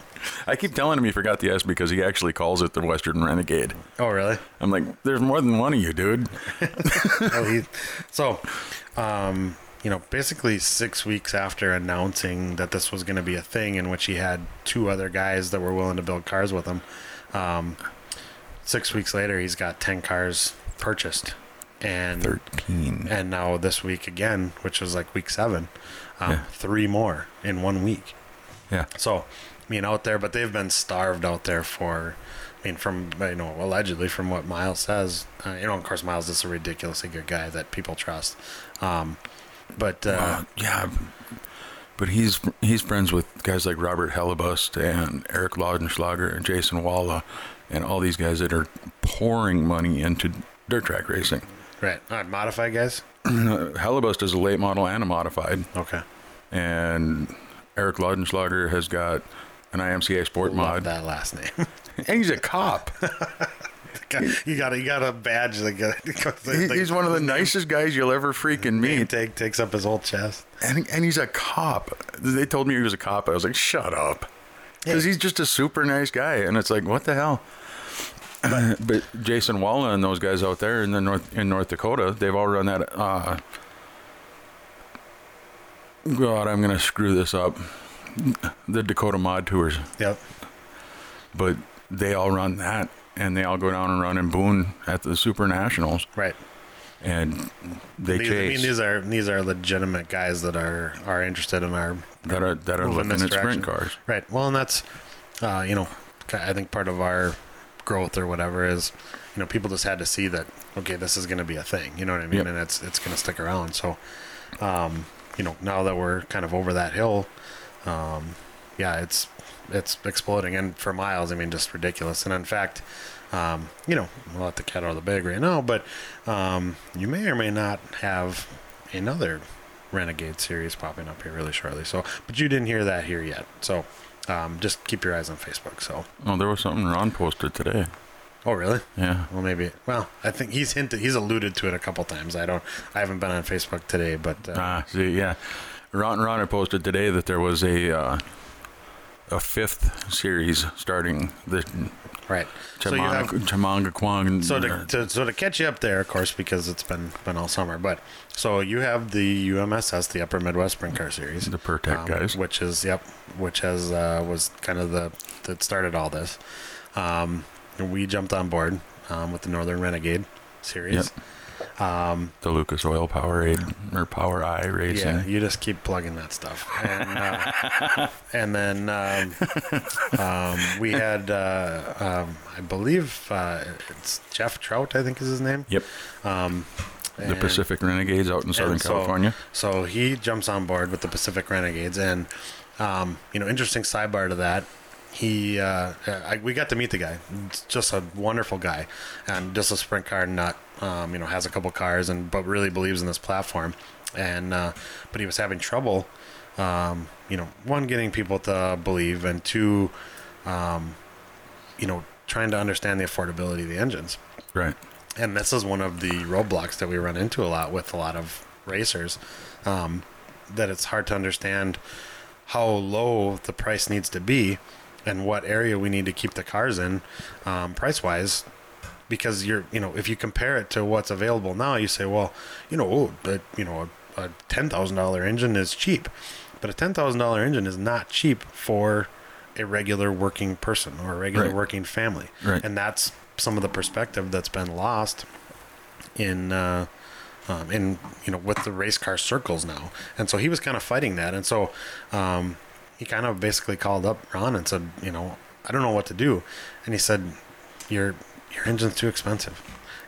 I keep telling him he forgot the S because he actually calls it the Western Renegade. Oh, really? I'm like, there's more than one of you, dude. well, he, so, um, you know, basically six weeks after announcing that this was going to be a thing, in which he had two other guys that were willing to build cars with him, um, six weeks later, he's got ten cars purchased, and 13. and now this week again, which was like week seven, um, Yeah. three more in one week. Yeah. So, I mean, out there, but they've been starved out there for. I mean, from you know, allegedly from what Miles says, uh, you know, of course, Miles is a ridiculously good guy that people trust. Um, but uh, Uh, yeah. But he's he's friends with guys like Robert Hellebust and Eric Laudenschlager and Jason Walla and all these guys that are pouring money into dirt track racing. right, all right, modified guys. Hellebust is a late model and a modified, Okay, and Eric Laudenschlager has got an IMCA Sport love mod, that last name. and he's a cop. you got a, you got a badge that got, he's one of the nicest guys you'll ever freaking meet, tag takes up his whole chest. and and he's a cop. They told me he was a cop. I was like, shut up, because he's just a super nice guy, and it's like, what the hell. But Jason Walla and those guys out there in the north in North Dakota, they've all run that. Uh, God, I'm gonna screw this up. The Dakota Mod Tours, Yep. but they all run that, and they all go down and run in Boone at the Super Nationals, Right. and they These, I mean, these are these are legitimate guys that are are interested in our that are that are in looking at sprint cars. Right. Well, and that's, uh, you know, I think part of our growth or whatever is, you know, people just had to see that okay, this is going to be a thing. You know what I mean? Yep. And it's it's going to stick around. So, um, you know, now that we're kind of over that hill, um, yeah, it's it's exploding, and for miles, I mean, just ridiculous. And in fact. Um, you know, we'll let the cat out of the bag right now, but um, you may or may not have another Renegade series popping up here really shortly. So, but you didn't hear that here yet. So, um, just keep your eyes on Facebook. So, Oh, there was something Ron posted today. oh really? Yeah. Well, maybe. Well, I think he's hinted, he's alluded to it a couple times. I don't, I haven't been on Facebook today, but uh, Ah, see, yeah. Ron Ron posted today that there was a uh, a fifth series starting the right. So you have Chamanga Kwang. so to, to so to catch you up there, of course, because it's been been all summer. But so you have the UMSS, the Upper Midwest Sprint Car Series, The Pertec guys. which is yep, which has uh, was kind of the that started all this. Um, and we jumped on board um, with the Northern Renegade series. Um, the Lucas Oil Powerade or Power Eye Racing. Yeah, you just keep plugging that stuff, and uh, and then um, um, we had, uh, um, I believe uh, it's Jeff Trout, I think is his name. Yep. Um, The Pacific Renegades out in Southern so- California. So he jumps on board with the Pacific Renegades, and um, you know, interesting sidebar to that. He, uh, I, we got to meet the guy. It's just a wonderful guy, and just a sprint car nut. Um, you know, has a couple cars, and but really believes in this platform. And uh, but he was having trouble. Um, you know, one getting people to believe, and two, um, you know, trying to understand the affordability of the engines Right. and this is one of the roadblocks that we run into a lot with a lot of racers um, that it's hard to understand how low the price needs to be and what area we need to keep the cars in um, price wise because you're you know if you compare it to what's available now you say well you know oh, but you know a, a $10,000 engine is cheap but a $10,000 engine is not cheap for a regular working person or a regular Right. working family Right. and that's some of the perspective that's been lost in uh, um, in you know with the race car circles now and so he was kind of fighting that and so um, he kind of basically called up Ron and said, you know, I don't know what to do, and he said, your your engine's too expensive.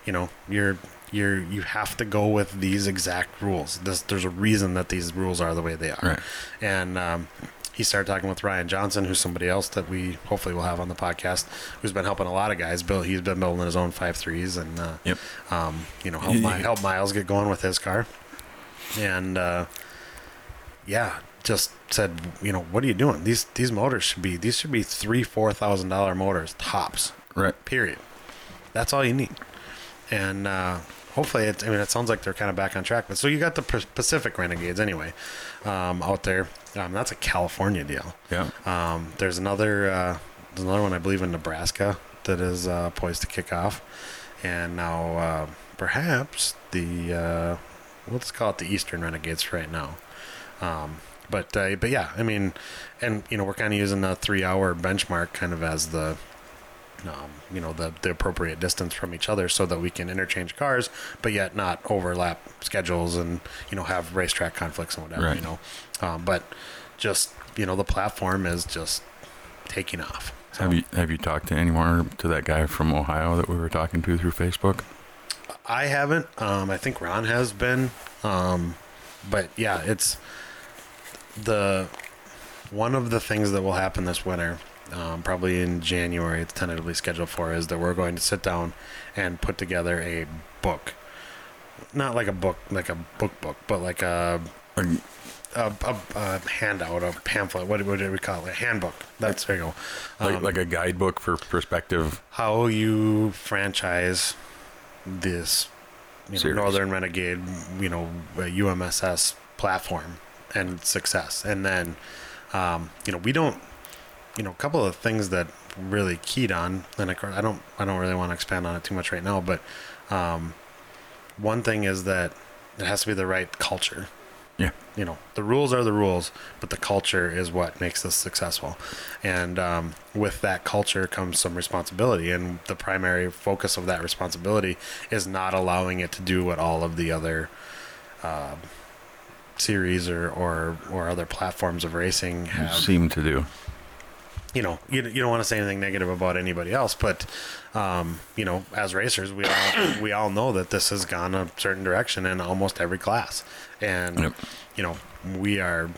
You know, you're you're you have to go with these exact rules. This, there's a reason that these rules are the way they are. Right. And um, he started talking with Ryan Johnson, who's somebody else that we hopefully will have on the podcast, who's been helping a lot of guys. Bill, he's been building his own five threes, and uh, Yep. um, you know, help, Yeah, yeah. help Miles get going with his car. And uh, yeah, just said, you know, what are you doing? These these motors should be these should be three four thousand dollar motors tops. Right. Period. That's all you need. And uh, hopefully, it, I mean, it sounds like they're kind of back on track. But so you got the Pacific Renegades anyway um, out there. Um, that's a California deal. Yeah. Um, there's another uh, there's another one I believe in Nebraska that is uh, poised to kick off, and now uh, perhaps the uh, let's call it the Eastern Renegades right now. Um, but uh, but yeah, I mean, and you know we're kind of using the three hour benchmark kind of as the um, you know the the appropriate distance from each other so that we can interchange cars, but yet not overlap schedules and you know have racetrack conflicts and whatever Right. you know. Um, but just you know the platform is just taking off. So Have you have you talked to anyone to that guy from Ohio that we were talking to through Facebook? I haven't. Um, I think Ron has been. Um, but yeah, it's the one of the things that will happen this winter. Um, probably in January, it's tentatively scheduled for, is that we're going to sit down and put together a book. Not like a book, like a book book, but like a a, a, a handout, a pamphlet. What, what do we call it? A handbook. That's there you go. Like, Um, like a guidebook for perspective. how you franchise this you know, Northern Renegade, you know, uh, UMSS platform and success. And then, um, you know, we don't, you know, a couple of things that really keyed on, and of course, I don't, I don't really want to expand on it too much right now, but um, one thing is that it has to be the right culture Yeah. you know the rules are the rules but the culture is what makes this successful and um, with that culture comes some responsibility and the primary focus of that responsibility is not allowing it to do what all of the other um series or, or or other platforms of racing have seem to do. you know, you, you don't want to say anything negative about anybody else, but um, you know, as racers, we all we all know that this has gone a certain direction in almost every class, and Yep. you know, we are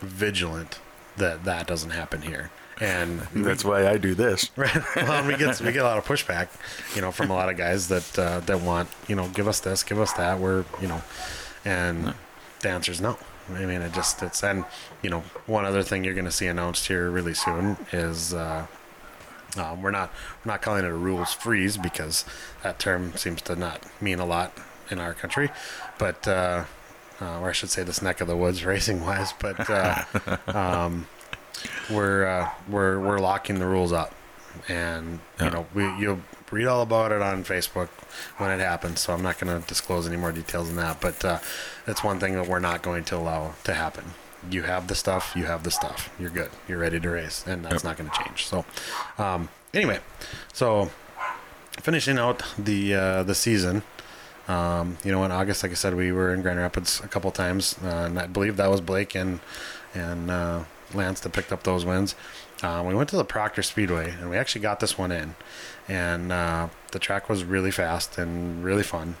vigilant that that doesn't happen here. And That's why I do this. Right. Well, we get we get a lot of pushback, you know, from a lot of guys that uh, that want, you know, give us this, give us that. We're, you know, and the answer is no. I mean, it just it's and you know, one other thing you're going to see announced here really soon is uh, um, we're not we're not calling it a rules freeze because that term seems to not mean a lot in our country, but uh, uh, or I should say this neck of the woods racing wise, but. Uh, um, we're uh, we're we're locking the rules up, and Yeah. you know we you'll read all about it on Facebook when it happens. So I'm not going to disclose any more details than that. But uh, that's one thing that we're not going to allow to happen. You have the stuff. You have the stuff. You're good. You're ready to race, and that's Yep. not going to change. So um, anyway, so finishing out the uh, the season. Um, you know, in August, like I said, we were in Grand Rapids a couple times, uh, and I believe that was Blake and and uh, Lance that picked up those wins. Uh, we went to the Proctor Speedway, and we actually got this one in, and uh, the track was really fast and really fun.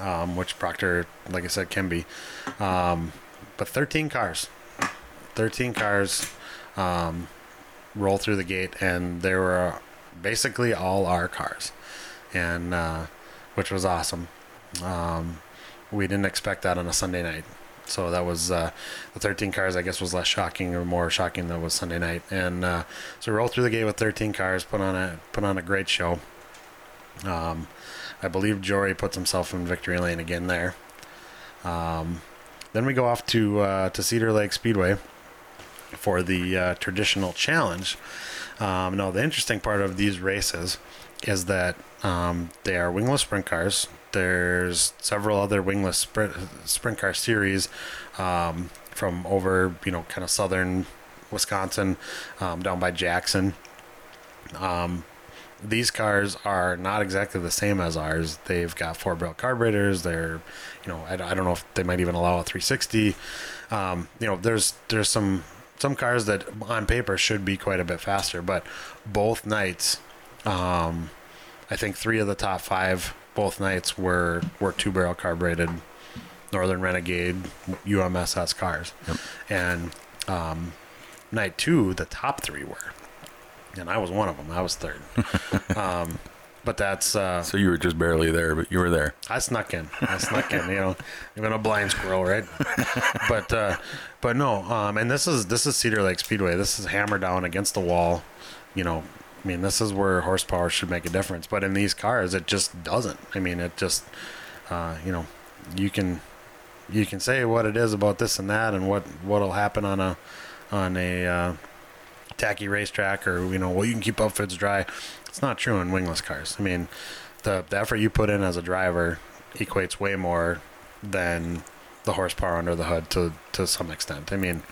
Um, which Proctor, like I said, can be. Um, but 13 cars, 13 cars um, roll through the gate, and they were basically all our cars, and uh, which was awesome. Um, we didn't expect that on a Sunday night. So that was uh, the 13 cars. I guess was less shocking or more shocking than was Sunday night. And uh, so we rolled through the gate with 13 cars, put on a put on a great show. Um, I believe Jory puts himself in victory lane again there. Um, then we go off to uh, to Cedar Lake Speedway for the uh, traditional challenge. Um, no, the interesting part of these races is that um, they are wingless sprint cars. There's several other wingless sprint sprint car series um, from over, you know, kind of southern Wisconsin, um, down by Jackson. Um, these cars are not exactly the same as ours. They've got four barrel carburetors. They're, you know, I, I don't know if they might even allow a 360. Um, you know, there's there's some some cars that on paper should be quite a bit faster, but both nights, um, I think three of the top five both nights were were two barrel carbureted Northern Renegade UMSS cars, Yep. and um, night two the top three were, and I was one of them. I was third. um, but that's uh, So you were just barely there, but you were there. I snuck in. I snuck in. You know, even a blind squirrel, right? but uh, but no. Um, and this is this is Cedar Lake Speedway. This is hammer down against the wall. You know, I mean, this is where horsepower should make a difference. But in these cars, it just doesn't. I mean, it just uh, you know, you can you can say what it is about this and that, and what what'll happen on a on a uh, tacky racetrack, or you know, well, you can keep outfits dry. It's not true in wingless cars. I mean, the the effort you put in as a driver equates way more than the horsepower under the hood to to some extent. I mean,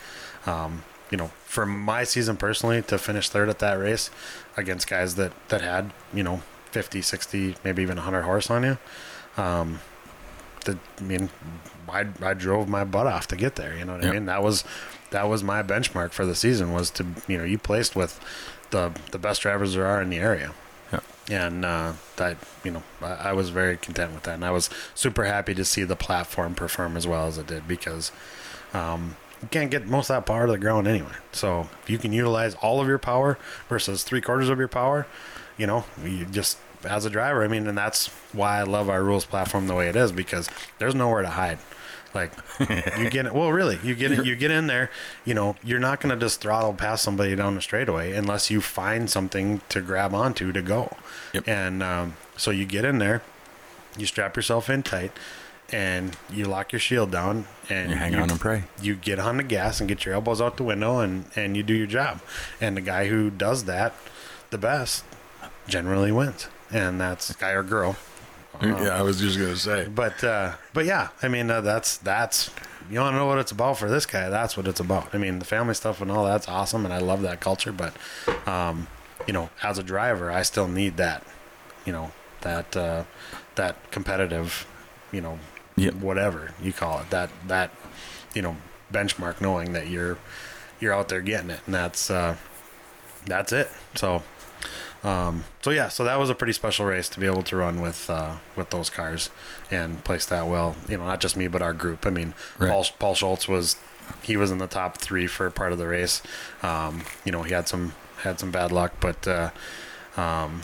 um, you know, for my season personally to finish third at that race against guys that that had you know 50, 60, maybe even 100 horse on you. Um, the, I mean, I, I drove my butt off to get there. You know what Yep. I mean? That was that was my benchmark for the season was to you know you placed with the the best drivers there are in the area Yeah. and uh, that you know I, I was very content with that, and I was super happy to see the platform perform as well as it did because um, you can't get most of that power to the ground anyway. So if you can utilize all of your power versus three quarters of your power, you know, you just as a driver, I mean, and that's why I love our rules platform the way it is because there's nowhere to hide. Like you get it. Well, really, you get it. You get in there. You know, you're not going to just throttle past somebody down the straightaway unless you find something to grab onto to go. Yep. And um, so you get in there, you strap yourself in tight, and you lock your shield down, and You hang on and pray. You get on the gas and get your elbows out the window, and and you do your job. And the guy who does that the best generally wins, and that's guy or girl. yeah, I was just gonna say. But uh, but yeah, I mean uh, that's that's you want to know what it's about for this guy. That's what it's about. I mean the family stuff and all that's awesome, and I love that culture. But um, you know, as a driver, I still need that. You know that uh, that competitive, you know, Yep. whatever you call it. That that you know benchmark, knowing that you're you're out there getting it, and that's uh, that's it. So. Um, so yeah, so that was a pretty special race to be able to run with uh, with those cars and place that well. You know, not just me, but our group. I mean, Right. Paul Paul Schultz was he was in the top three for part of the race. Um, you know, he had some had some bad luck, but uh, um,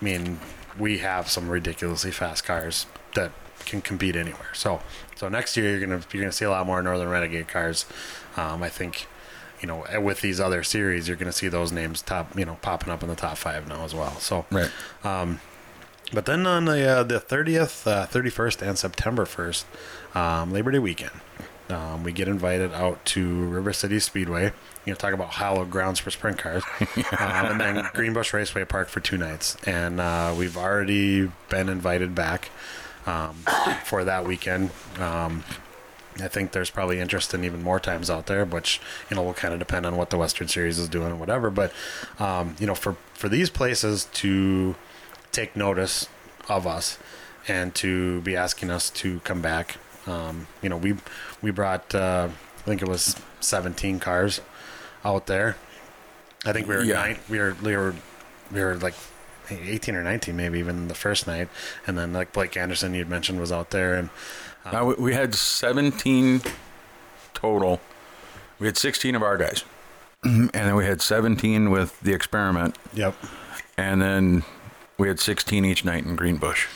I mean, we have some ridiculously fast cars that can compete anywhere. So so next year you're gonna you're gonna see a lot more Northern Renegade cars. Um, I think you know with these other series you're gonna see those names top you know popping up in the top five now as well. So Right. but then on the uh, the thirtieth, thirty first, and September first, um, Labor Day weekend, um, we get invited out to River City Speedway. You know, talk about hallowed grounds for sprint cars, um, and then Greenbush Raceway Park for two nights. And uh, we've already been invited back um, for that weekend. Um, I think there's probably interest in even more times out there, which you know will kind of depend on what the Western Series is doing and whatever. But um, you know, for for these places to take notice of us and to be asking us to come back, um, you know, we we brought uh, I think it was 17 cars out there. I think we were Yeah. nine, we were we were we were like 18 or 19 maybe even the first night, and then like Blake Anderson you'd mentioned was out there and. Uh, we, we had 17 total. We had 16 of our guys, and then we had 17 with the experiment, Yep. and then we had 16 each night in Greenbush.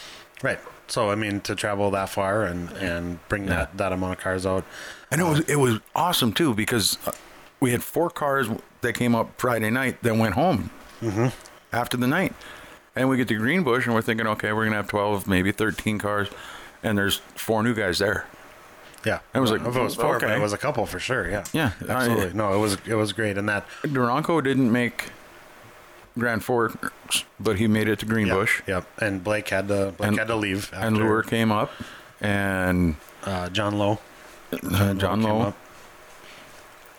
Right. So I mean, to travel that far and and bring that that amount of cars out. And it was it was awesome too because uh, we had four cars that came up Friday night that went home after the night, and we get to Greenbush and we're thinking, okay, we're gonna have 12, maybe 13 cars, and there's four new guys there. Yeah. It was like, it was four, but okay. it was a couple for sure. Yeah. Yeah, Absolutely. no, it was it was great, and that Duranko didn't make Grand Forks, but he made it to Greenbush. Yep. yep. And Blake had to Blake And- had to leave. And after, Lure came up, and uh, John Lowe. uh, John Lowe,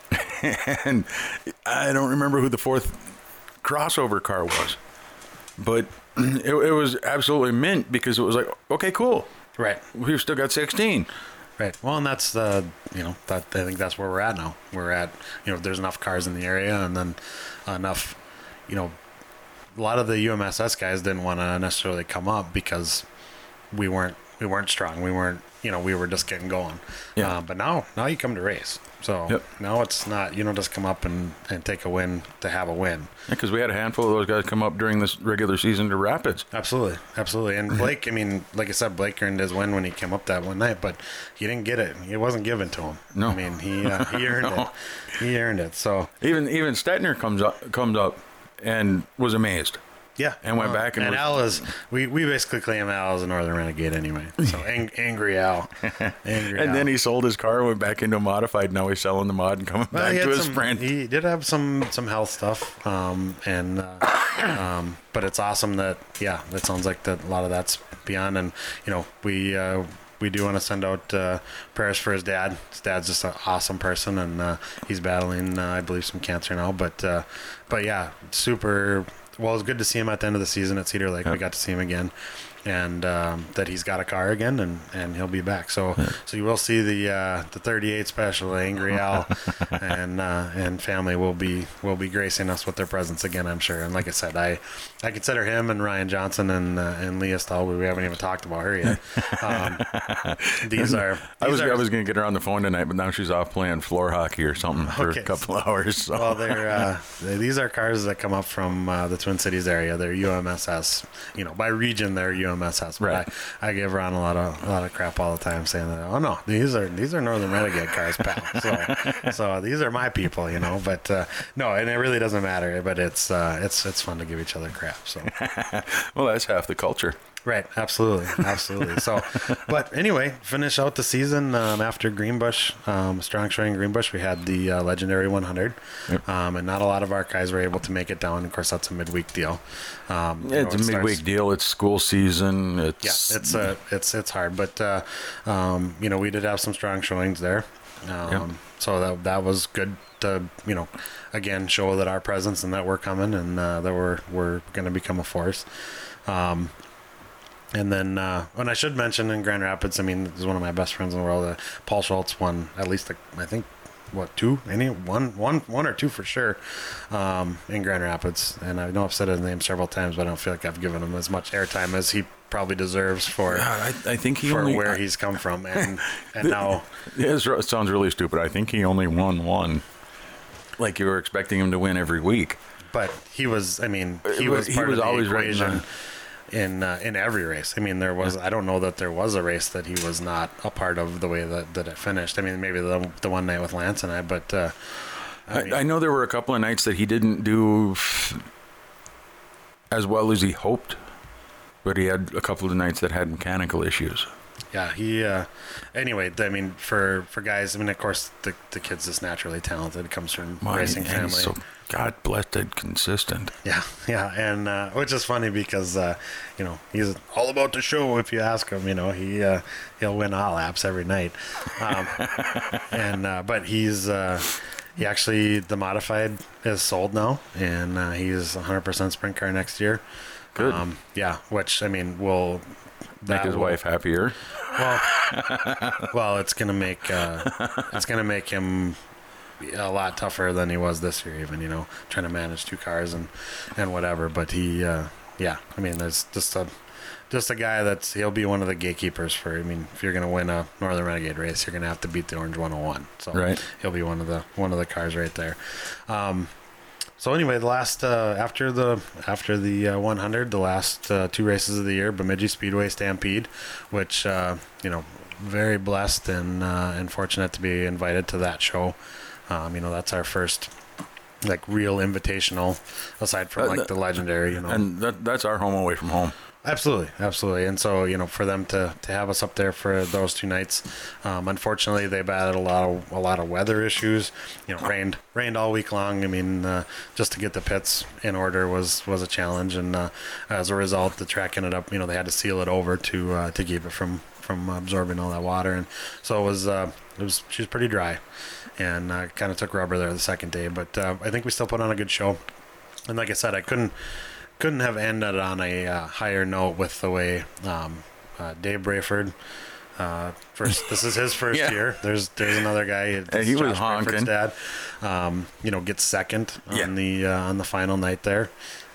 and I don't remember who the fourth crossover car was, but it, it was absolutely mint because it was like, okay, cool, Right. we've still got 16. Right. Well, and that's the you know that I think that's where we're at now. We're at you know there's enough cars in the area and then enough you know a lot of the UMSS guys didn't want to necessarily come up because we weren't we weren't strong. We weren't you know we were just getting going. Yeah. Uh, but now now you come to race. So Yep. now it's not you don't just come up and, and take a win to have a win. Because we had a handful of those guys come up during this regular season to Rapids. Absolutely, absolutely. And Blake, I mean, like I said, Blake earned his win when he came up that one night, but he didn't get it. It wasn't given to him. No. I mean, he uh, he earned No. it. He earned it. So Even even Stetner comes up comes up and was amazed. Yeah, And went back and and was- Al is we, we basically claim Al as a Northern Renegade anyway. So ang- angry Al, angry And Al. then he sold his car, went back into a modified. Now he's selling the mod and coming Well, back to his some- sprint. He did have some some health stuff, um, and uh, um, but it's awesome that yeah, it sounds like that a lot of that's beyond, and you know we. Uh, we do want to send out uh, prayers for his dad. His dad's just an awesome person, and uh, he's battling, uh, I believe, some cancer now. But, uh, but yeah, super. Well, it was good to see him at the end of the season at Cedar Lake. We got to see him again, and um, that he's got a car again, and, and he'll be back. So, so you will see the uh, the 38 special, Angry Al, and uh, and family will be will be gracing us with their presence again. I'm sure. And like I said, I I consider him and Ryan Johnson and uh, and Leah Stahl. We haven't even talked about her yet. Um, these are. I was are- I was going to get her on the phone tonight, but now she's off playing floor hockey or something for Okay. a couple hours. So. Well, they're uh, they- these are cars that come up from uh, the Twin Cities area. They're UMSS. You know, by region they're UMSS. But Right. I, I give Ron a lot of a lot of crap all the time, saying that. Oh no, these are these are Northern Renegade cars, pal. So, so these are my people, you know. But uh, no, and it really doesn't matter. But it's uh, it's it's fun to give each other crap. So. well, that's half the culture. Right, absolutely, absolutely. So, but anyway, finish out the season um, after Greenbush, um, strong showing Greenbush. We had the uh, legendary 100, Yep. um, and not a lot of our guys were able to make it down. Of course, that's a midweek deal. Um, Yeah, know, it's it a starts- midweek deal. It's school season. It's Yeah, It's it's uh, it's it's hard, but uh, um, you know we did have some strong showings there, um, Yep. So that that was good to you know again show that our presence and that we're coming and uh, that we're we're going to become a force. Um, and then, uh, and I should mention in Grand Rapids, I mean, this is one of my best friends in the world. Uh, Paul Schultz won at least, like, I think, what two? Any one, one, one or two for sure, um, in Grand Rapids. And I know I've said his name several times, but I don't feel like I've given him as much airtime as he probably deserves for God, I, I think he for only. where he's come from. And and now, Yeah, it sounds really stupid. I think he only won one. Like you were expecting him to win every week. but he was. I mean, he But was he was of always right equation. the- in uh, in every race. I mean, there was I don't know that there was a race that he was not a part of the way that, that it finished. I mean, maybe the the one night with Lance and I, but uh, I mean, I, I know there were a couple of nights that he didn't do f- as well as he hoped, but he had a couple of nights that had mechanical issues. Yeah, he. Uh, anyway, I mean, for for guys, I mean, of course, the the kid's just naturally talented. Comes from My- racing and family. so God blessed consistent. Yeah, yeah, and uh, which is funny because uh, you know he's all about the show. If you ask him, you know he uh, he'll win all laps every night, um, and uh, but he's uh, he actually the modified is sold now, and uh, he's 100% sprint car next year. Good. Um, yeah, which I mean will Make his will- wife happier. well, well, it's gonna make uh, it's gonna make him a lot tougher than he was this year. Even you know, trying to manage two cars and and whatever. But he, uh, yeah, I mean, there's just a just a guy that's he'll be one of the gatekeepers for. I mean, if you're gonna win a Northern Renegade race, you're gonna have to beat the Orange 101. So Right. he'll be one of the one of the cars right there. Um, so anyway, the last uh, after the after the uh, 100, the last uh, two races of the year, Bemidji Speedway Stampede, which uh, you know, very blessed and uh, and fortunate to be invited to that show. Um, you know, that's our first like real invitational, aside from Uh, like the legendary. You know, And that, that's our home away from home. Absolutely, absolutely. And so, you know, for them to, to have us up there for those two nights, um, unfortunately, they batted a lot of a lot of weather issues. You know, rained rained all week long. I mean, uh, just to get the pits in order was was a challenge, and uh, as a result, the track ended up, you know, they had to seal it over to uh, to keep it from from absorbing all that water, and so it was uh, it was she was pretty dry, and uh, kind of took rubber there the second day, but uh, I think we still put on a good show. And like I said, I couldn't couldn't have ended on a uh, higher note with the way um, uh, Dave Brayford, Uh, first, this is his first Yeah. year. There's there's another guy. And he was Josh Bickford's honking. Dad, um, you know, gets second on Yeah. the uh, on the final night there.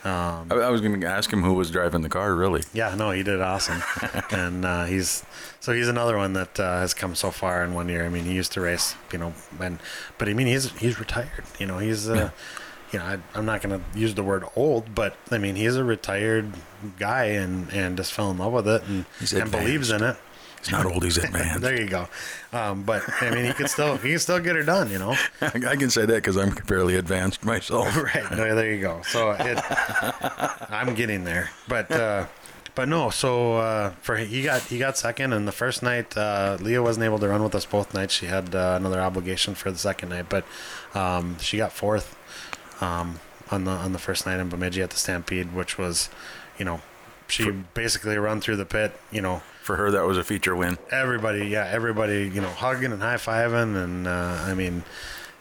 Um, I, I was going to ask him who was driving the car, really. yeah, no, he did awesome, and uh, he's so he's another one that uh, has come so far in one year. I mean, he used to race, you know, and but I mean, he's he's retired. You know, he's uh, Yeah. You know, I, I'm not going to use the word old, but I mean, he's a retired guy and and just fell in love with it and, and believes in it. He's not old, he's advanced. There you go. Um, but I mean, he can still he can still get her done. You know. I can say that because I'm fairly advanced myself. right. No, there you go. So it, I'm getting there, but uh, but no. So uh, for he got he got second, and the first night uh, Leah wasn't able to run with us both nights. She had uh, another obligation for the second night, but um, she got fourth um, on the on the first night in Bemidji at the Stampede, which was, you know, she basically run through the pit. You know, For her, that was a feature win. everybody, yeah, everybody, you know, hugging and high fiving, and uh, I mean,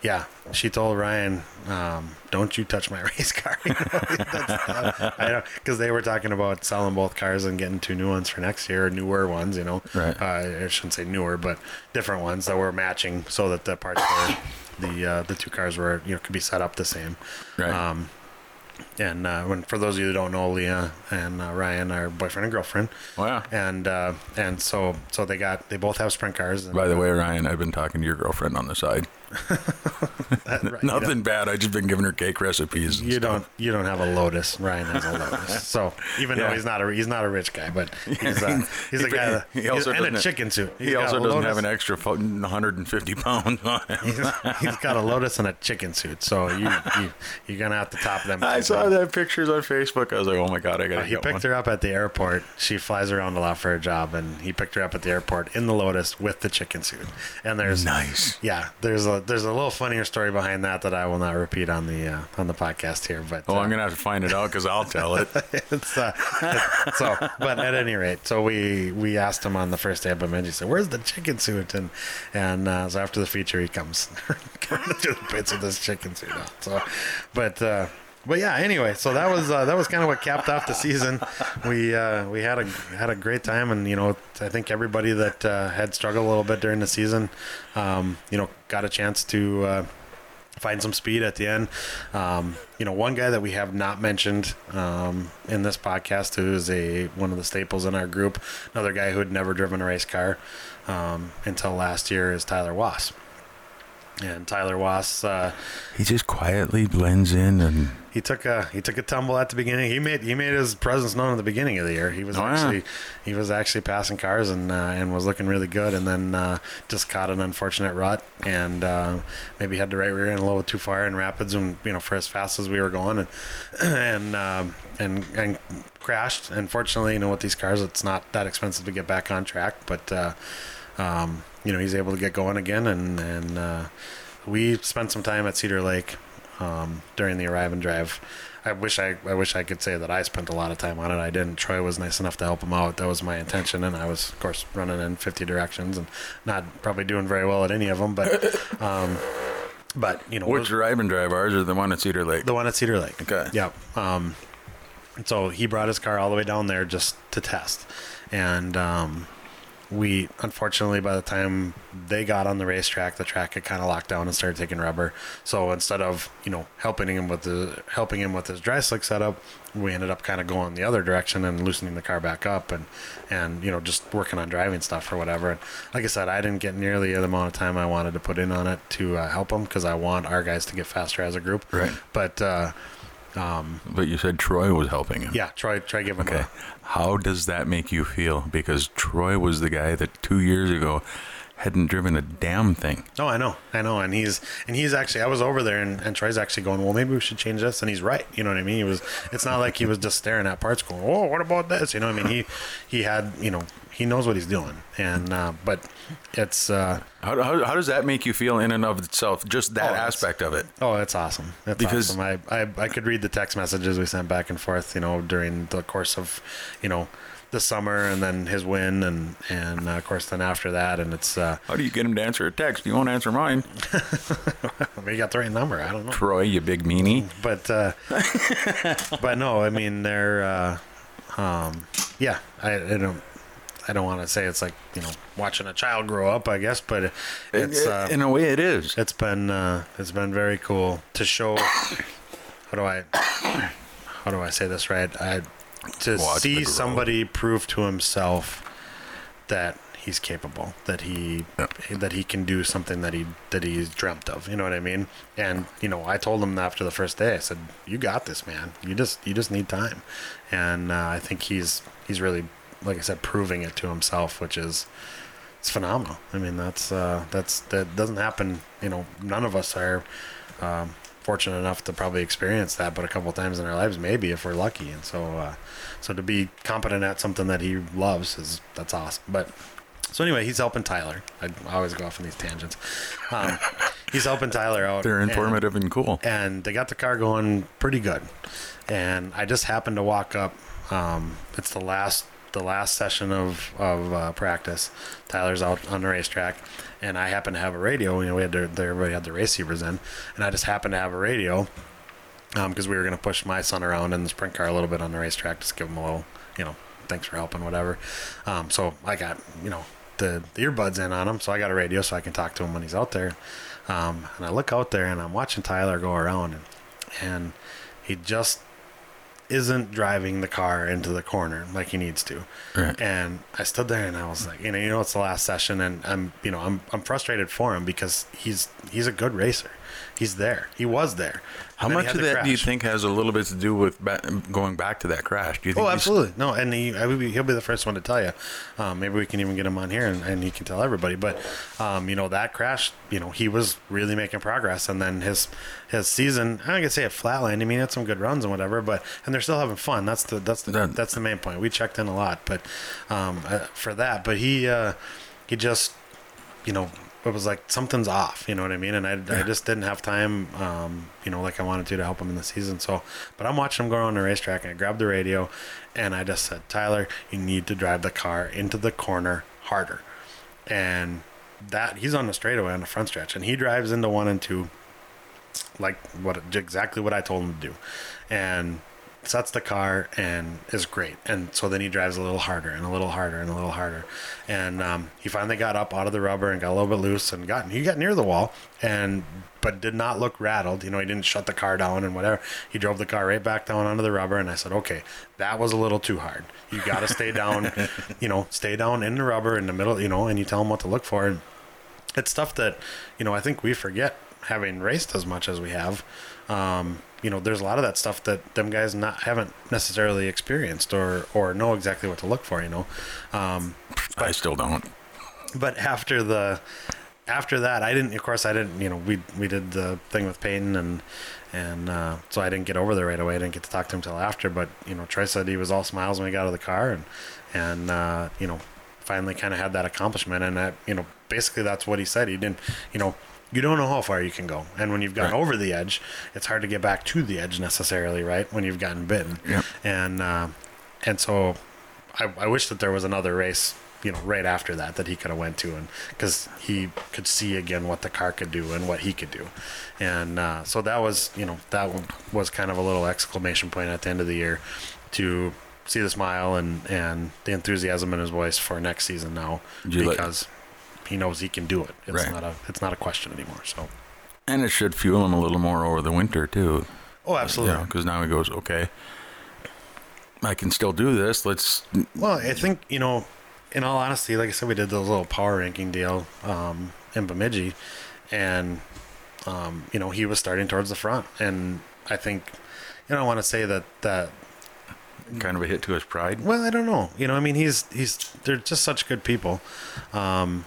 yeah, she told Ryan, um, "Don't you touch my race car," you know, I know, because they were talking about selling both cars and getting two new ones for next year, newer ones, you know, Right. Uh, I shouldn't say newer, but different ones that were matching, so that the parts were the uh, the two cars were you know could be set up the same. Right. Um, and uh, when for those of you who don't know, Leah and uh, Ryan are boyfriend and girlfriend Wow. and uh, and so so they got they both have sprint cars. And, By the way, Ryan, I've been talking to your girlfriend on the side. uh, right, Nothing bad. I just been giving her cake recipes. You stuff. don't you don't have a Lotus. Ryan has a Lotus. So even though he's not a he's not a rich guy, but he's uh, he's a guy that, he also and a chicken suit. He's He also doesn't have an extra 150 pounds on him. He's, he's got a Lotus and a chicken suit. So you, you you're gonna have to top them. I saw things. that pictures on Facebook. I was like, oh my god, I gotta Uh, he picked one. her up at the airport. She flies around a lot for her job, and he picked her up at the airport in the Lotus with the chicken suit. And there's Nice. yeah, there's a there's a little funnier story behind that that I will not repeat on the uh, on the podcast here. But Oh, uh, I'm gonna have to find it out because I'll tell it. it's, uh, so, but at any rate, so we we asked him on the first day of Bemidji, said, "Where's the chicken suit?" And and uh, so after the feature, he comes coming to the pits with this chicken suit on. So, but. But yeah, anyway, so that was uh, that was kind of what capped off the season. We uh, we had a had a great time, and you know, I think everybody that uh, had struggled a little bit during the season, um, you know, got a chance to uh, find some speed at the end. Um, you know, one guy that we have not mentioned um, in this podcast, who is a one of the staples in our group, another guy who had never driven a race car um, until last year, is Tyler Wass. And Tyler Wass, uh, He just quietly blends in and he took a he took a tumble at the beginning. He made he made his presence known at the beginning of the year. He was Oh, yeah. actually he was actually passing cars and uh, and was looking really good. And then uh, just caught an unfortunate rut and uh, maybe had the right rear end a little too far in rapids and you know for as fast as we were going and and um, and and crashed. Unfortunately, you know with these cars, it's not that expensive to get back on track, but. Um, you know, he's able to get going again, and and uh, we spent some time at Cedar Lake um, during the arrive and drive. I wish I, I wish I could say that I spent a lot of time on it. I didn't. Troy was nice enough to help him out. That was my intention, and I was, of course, running in 50 directions and not probably doing very well at any of them. But, um, but you know, which drive and drive ours or the one at Cedar Lake? the one at Cedar Lake. Okay. Yep. Um, so he brought his car all the way down there just to test, and um, we unfortunately by the time they got on the racetrack, the track had kind of locked down and started taking rubber. So instead of you know helping him with the helping him with his dry slick setup, we ended up kind of going the other direction and loosening the car back up and and you know just working on driving stuff or whatever. And like I said, I didn't get nearly the amount of time I wanted to put in on it to uh, help him because I want our guys to get faster as a group. Right. But uh, um, But you said Troy was helping him. yeah, try try give him Okay. a How does that make you feel? Because Troy was the guy that two years ago hadn't driven a damn thing. No, I know, I know, and he's and he's actually. I was over there, and, and Troy's actually going. Well, maybe we should change this, and he's right. You know what I mean? He was. It's not like he was just staring at parts, going, "Oh, what about this?" You know what I mean? He he had, you know, he knows what he's doing, and uh, but it's uh, How, how, how does that make you feel in and of itself? Just that Oh, aspect of it. oh, that's awesome. It's Because- awesome. I, I I could read the text messages we sent back and forth, you know, during the course of, you know. The summer and then his win and and uh, of course then after that and it's uh How do you get him to answer a text? You won't answer mine. we got the right number I don't know Troy, you big meanie. but uh, but no, I mean they're uh, um, yeah. I, I don't. I don't want to say it's like you know watching a child grow up, I guess, but it's uh, in a way it is. it's been uh, it's been very cool to show. How do I how do I say this right? I to Watch see somebody prove to himself that he's capable, that he that he can do something that he that he's dreamt of. You know what I mean? And you know, I told him after the first day, I said, "You got this, man. You just you just need time." And uh, I think he's he's really, like I said, proving it to himself, which is it's phenomenal. I mean, that's uh, that's that doesn't happen. You know, none of us are um, fortunate enough to probably experience that, but a couple times in our lives, maybe if we're lucky. And so, uh, so to be competent at something that he loves is that's awesome. But so anyway, he's helping Tyler. I always go off on these tangents. Um, he's helping Tyler out. They're and- informative and cool. and they got the car going pretty good. And I just happened to walk up. Um, it's the last the last session of of uh, practice. Tyler's out on the racetrack, and I happen to have a radio. You know, we had their everybody had the race receivers in, and I just happened to have a radio because we were going to push my son around in the sprint car a little bit on the racetrack, just give him a little, you know, thanks for helping, whatever. Um, so I got, you know, the, the earbuds in on him, so I got a radio so I can talk to him when he's out there. Um, and I look out there and I'm watching Tyler go around, and, and he just isn't driving the car into the corner like he needs to. Right. And I stood there and I was like, you know, you know, it's the last session, and I'm, you know, I'm, I'm frustrated for him because he's, he's a good racer. He's there. He was there. How And then he much of that do you think has a little bit to do with going back to that crash? Do you think Oh, absolutely. No, and he, I would be, he'll be the first one to tell you. Um, maybe we can even get him on here and, and he can tell everybody. But, um, you know, that crash, you know, he was really making progress. And then his his season, I'm gonna say it flatlined. I mean, he had some good runs and whatever, but and they're still having fun. That's the that's the That- that's the main point. We checked in a lot, but um, uh, for that, but he uh, he just, you know. It was like something's off, you know what I mean, and I, I just didn't have time, um, you know, like I wanted to to help him in the season. So, but I'm watching him go on the racetrack, and I grabbed the radio, and I just said, Tyler, you need to drive the car into the corner harder. And that he's on the straightaway on the front stretch, and he drives into one and two, like what exactly what I told him to do, and sets the car and is great. And so then he drives a little harder and a little harder and a little harder, and um, he finally got up out of the rubber and got a little bit loose and got he got near the wall and but did not look rattled. You know, he didn't shut the car down and whatever. He drove the car right back down onto the rubber, and I said, okay, that was a little too hard. You got to stay down, you know, stay down in the rubber in the middle, you know, and you tell him what to look for. And it's stuff that, you know, I think we forget having raced as much as we have. Um, you know, there's a lot of that stuff that them guys not haven't necessarily experienced or or know exactly what to look for. You know, um, I still don't. but after the after that i didn't of course i didn't you know we we did the thing with peyton and and uh, so i didn't get over there right away i didn't get to talk to him until after but you know Trey said he was all smiles when he got out of the car and and uh, you know finally kind of had that accomplishment and that you know basically that's what he said he didn't you know you don't know how far you can go and when you've gotten Right. over the edge it's hard to get back to the edge necessarily right when you've gotten bitten Yep. and uh, and so I, I wish that there was another race, you know, right after that that he could have went to, and because he could see again what the car could do and what he could do, and uh, so that was, you know, that was kind of a little exclamation point at the end of the year to see the smile and and the enthusiasm in his voice for next season now Did you let- because he knows he can do it. It's Right. not a it's not a question anymore. So And it should fuel him a little more over the winter too. oh, absolutely. because now he goes, okay, I can still do this. Let's. Well, I think you know, in all honesty, like I said, we did the little power ranking deal um, in Bemidji, and um, you know he was starting towards the front, and I think you know I want to say that that Kind of a hit to his pride. well I don't know you know I mean he's he's they're just such good people um,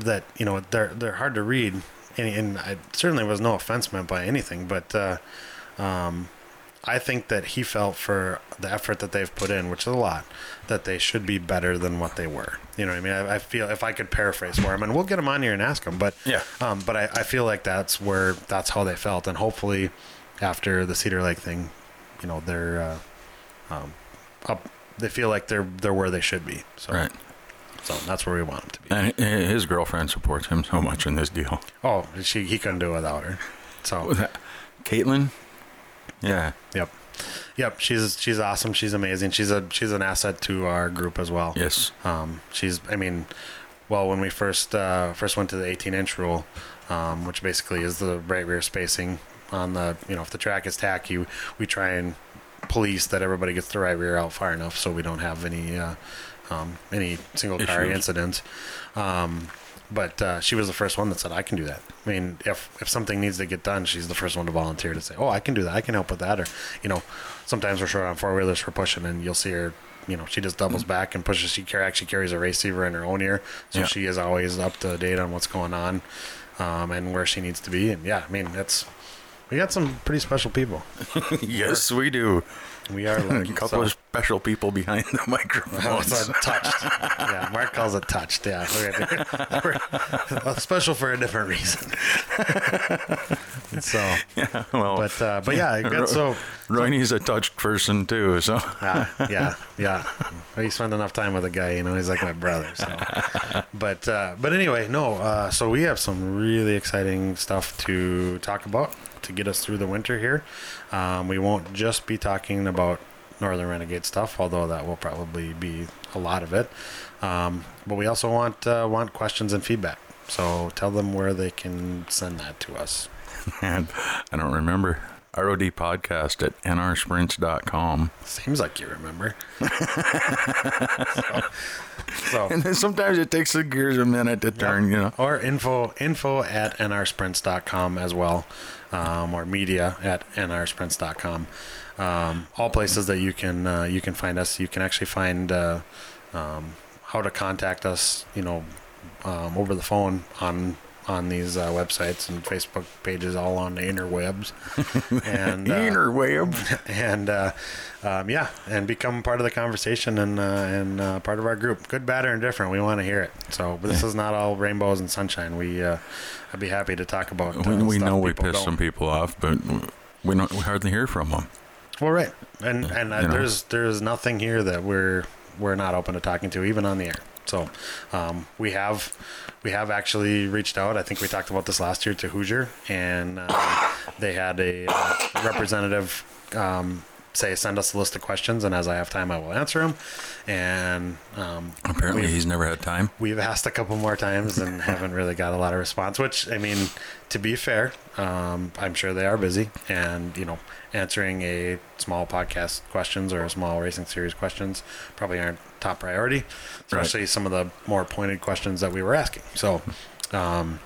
that you know they're they're hard to read, and, and I certainly was no offense meant by anything, but. Uh, um, I think that he felt for the effort that they've put in, which is a lot, that they should be better than what they were. You know what I mean? I, I feel if I could paraphrase for him, and we'll get him on here and ask him, but Yeah. um, but I, I feel like that's where that's how they felt, and hopefully, after the Cedar Lake thing, you know, they're uh, um, up. They feel like they're they're where they should be. So Right. So that's where we want him to be. And his girlfriend supports him so much in this deal. Oh, she he couldn't do it without her. So Caitlin? Yeah. Yep. Yep, she's she's awesome. She's amazing. She's a she's an asset to our group as well. Yes. Um, she's I mean, well, when we first uh, first went to the 18 inch rule, um, which basically is the right rear spacing on the you know if the track is tacky, we try and police that everybody gets the right rear out far enough so we don't have any uh, um, any single car Issues. incidents. Um, but uh, she was the first one that said, "I can do that." I mean, if if something needs to get done, she's the first one to volunteer to say, "Oh, I can do that. I can help with that." Or, you know, sometimes we're short on four wheelers, we're pushing, and you'll see her. You know, she just doubles back and pushes. She car- actually carries a receiver in her own ear, so Yeah. she is always up to date on what's going on um, and where she needs to be. And yeah, I mean, that's we got some pretty special people. yes, we do. We are A couple so- of special people behind the Oh, microphones. it's touched. Yeah, Mark calls it touched. Yeah, We're- we're- special for a different reason. so, well, but uh, but yeah, it got so Royne's a touched person too, so uh, yeah, yeah. We spend enough time with a guy, you know. He's like my brother. So, but uh, but anyway, no. Uh, so we have some really exciting stuff to talk about to get us through the winter here. Um, we won't just be talking about Northern Renegade stuff, although that will probably be a lot of it. Um, but we also want uh, want questions and feedback. So tell them where they can send that to us. and I don't remember. ROD podcast at nrsprints.com. Seems like you remember. so, so And then sometimes it takes the gears a minute to turn, you know. or info info at nrsprints.com as well um, or media at nrsprints.com um, all places that you can uh, you can find us you can actually find uh, um, how to contact us you know um, over the phone on on these uh, websites and Facebook pages all on the interwebs and uh, Interweb. and uh, um, yeah, and become part of the conversation and uh, and uh, part of our group. Good, bad, or indifferent. We want to hear it. So, but this is not all rainbows and sunshine. We uh, I'd be happy to talk about. We, we know we piss some people off, but we don't we hardly hear from them. Well, right, and and uh, there's there's nothing here that we're we're not open to talking to, even on the air. So, um, we have we have actually reached out. I think we talked about this last year to Hoosier, and uh, they had a uh, representative um, say send us a list of questions, and as I have time, I will answer them. And um, Apparently, he's never had time. We've asked a couple more times and haven't really got a lot of response. Which I mean, to be fair, um, I'm sure they are busy, and you know, answering a small podcast questions or a small racing series questions probably aren't top priority, especially some of the more pointed questions that we were asking. So, um,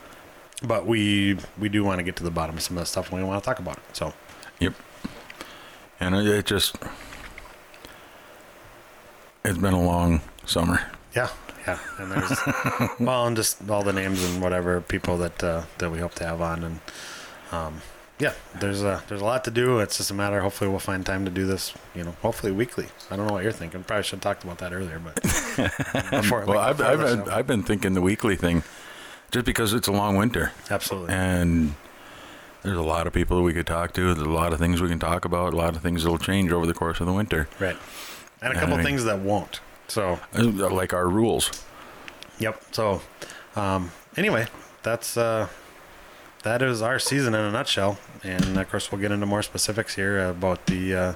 but we we do want to get to the bottom of some of the stuff, and we want to talk about it. So, Yep. And it, it just it's been a long summer. yeah, yeah, and there's well, and just all the names and whatever people that uh, that we hope to have on, and um, yeah, there's a there's a lot to do. It's just a matter. Hopefully, we'll find time to do this. You know, hopefully weekly. I don't know what you're thinking. Probably should have talked about that earlier, but before, Well, like I've, I've, been. I've been thinking the weekly thing just because it's a long winter absolutely and there's a lot of people that we could talk to. There's a lot of things we can talk about. A lot of things that'll change over the course of the winter, right, and a couple mean- things that won't. So Uh, like our rules. Yep. So, um, anyway, that's uh, that is our season in a nutshell, and of course we'll get into more specifics here about the uh,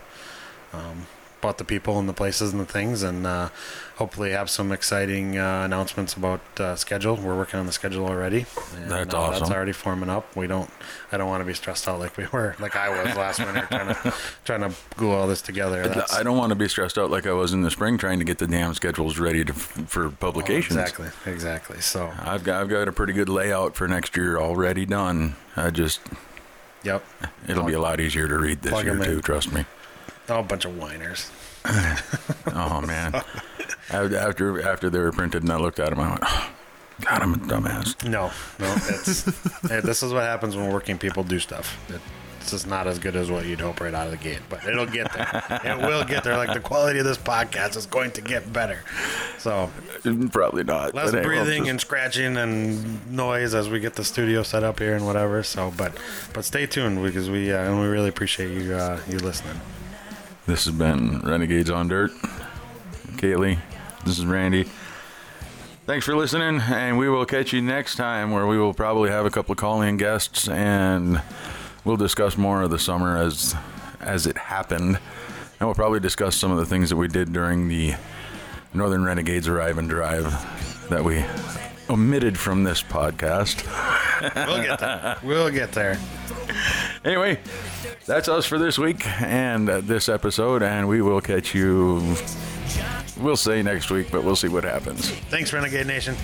um, about the people and the places and the things, and uh, hopefully have some exciting uh, announcements about uh, schedule. We're working on the schedule already. And, That's uh, That's already forming up. We don't. I don't want to be stressed out like we were, like I was last winter, trying to trying to glue all this together. That's, I don't want to be stressed out like I was in the spring trying to get the damn schedules ready to, for publications. exactly, exactly. So, I've got I've got a pretty good layout for next year already done. I just yep. it'll be a lot easier to read this year too. Trust me. Oh, a bunch of whiners. Oh man. After- after they were printed and I looked at them, I went, oh, God, I'm a dumbass. No, no, it's hey, this is what happens when working people do stuff. It, it's just not as good as what you'd hope right out of the gate, but it'll get there. it will get there. Like the quality of this podcast is going to get better. So Probably not. less breathing just- and scratching and noise as we get the studio set up here and whatever. So, but but stay tuned because we uh, and we really appreciate you uh, you listening. This has been Renegades on Dirt. Kaylee, this is Randy. Thanks for listening, and we will catch you next time where we will probably have a couple of call-in guests and we'll discuss more of the summer as as it happened And we'll probably discuss some of the things that we did during the Northern Renegades Arrive and Drive that we omitted from this podcast. We'll get there. We'll get there. Anyway, that's us for this week and this episode, and we will catch you. We'll say next week, but we'll see what happens. Thanks, Renegade Nation.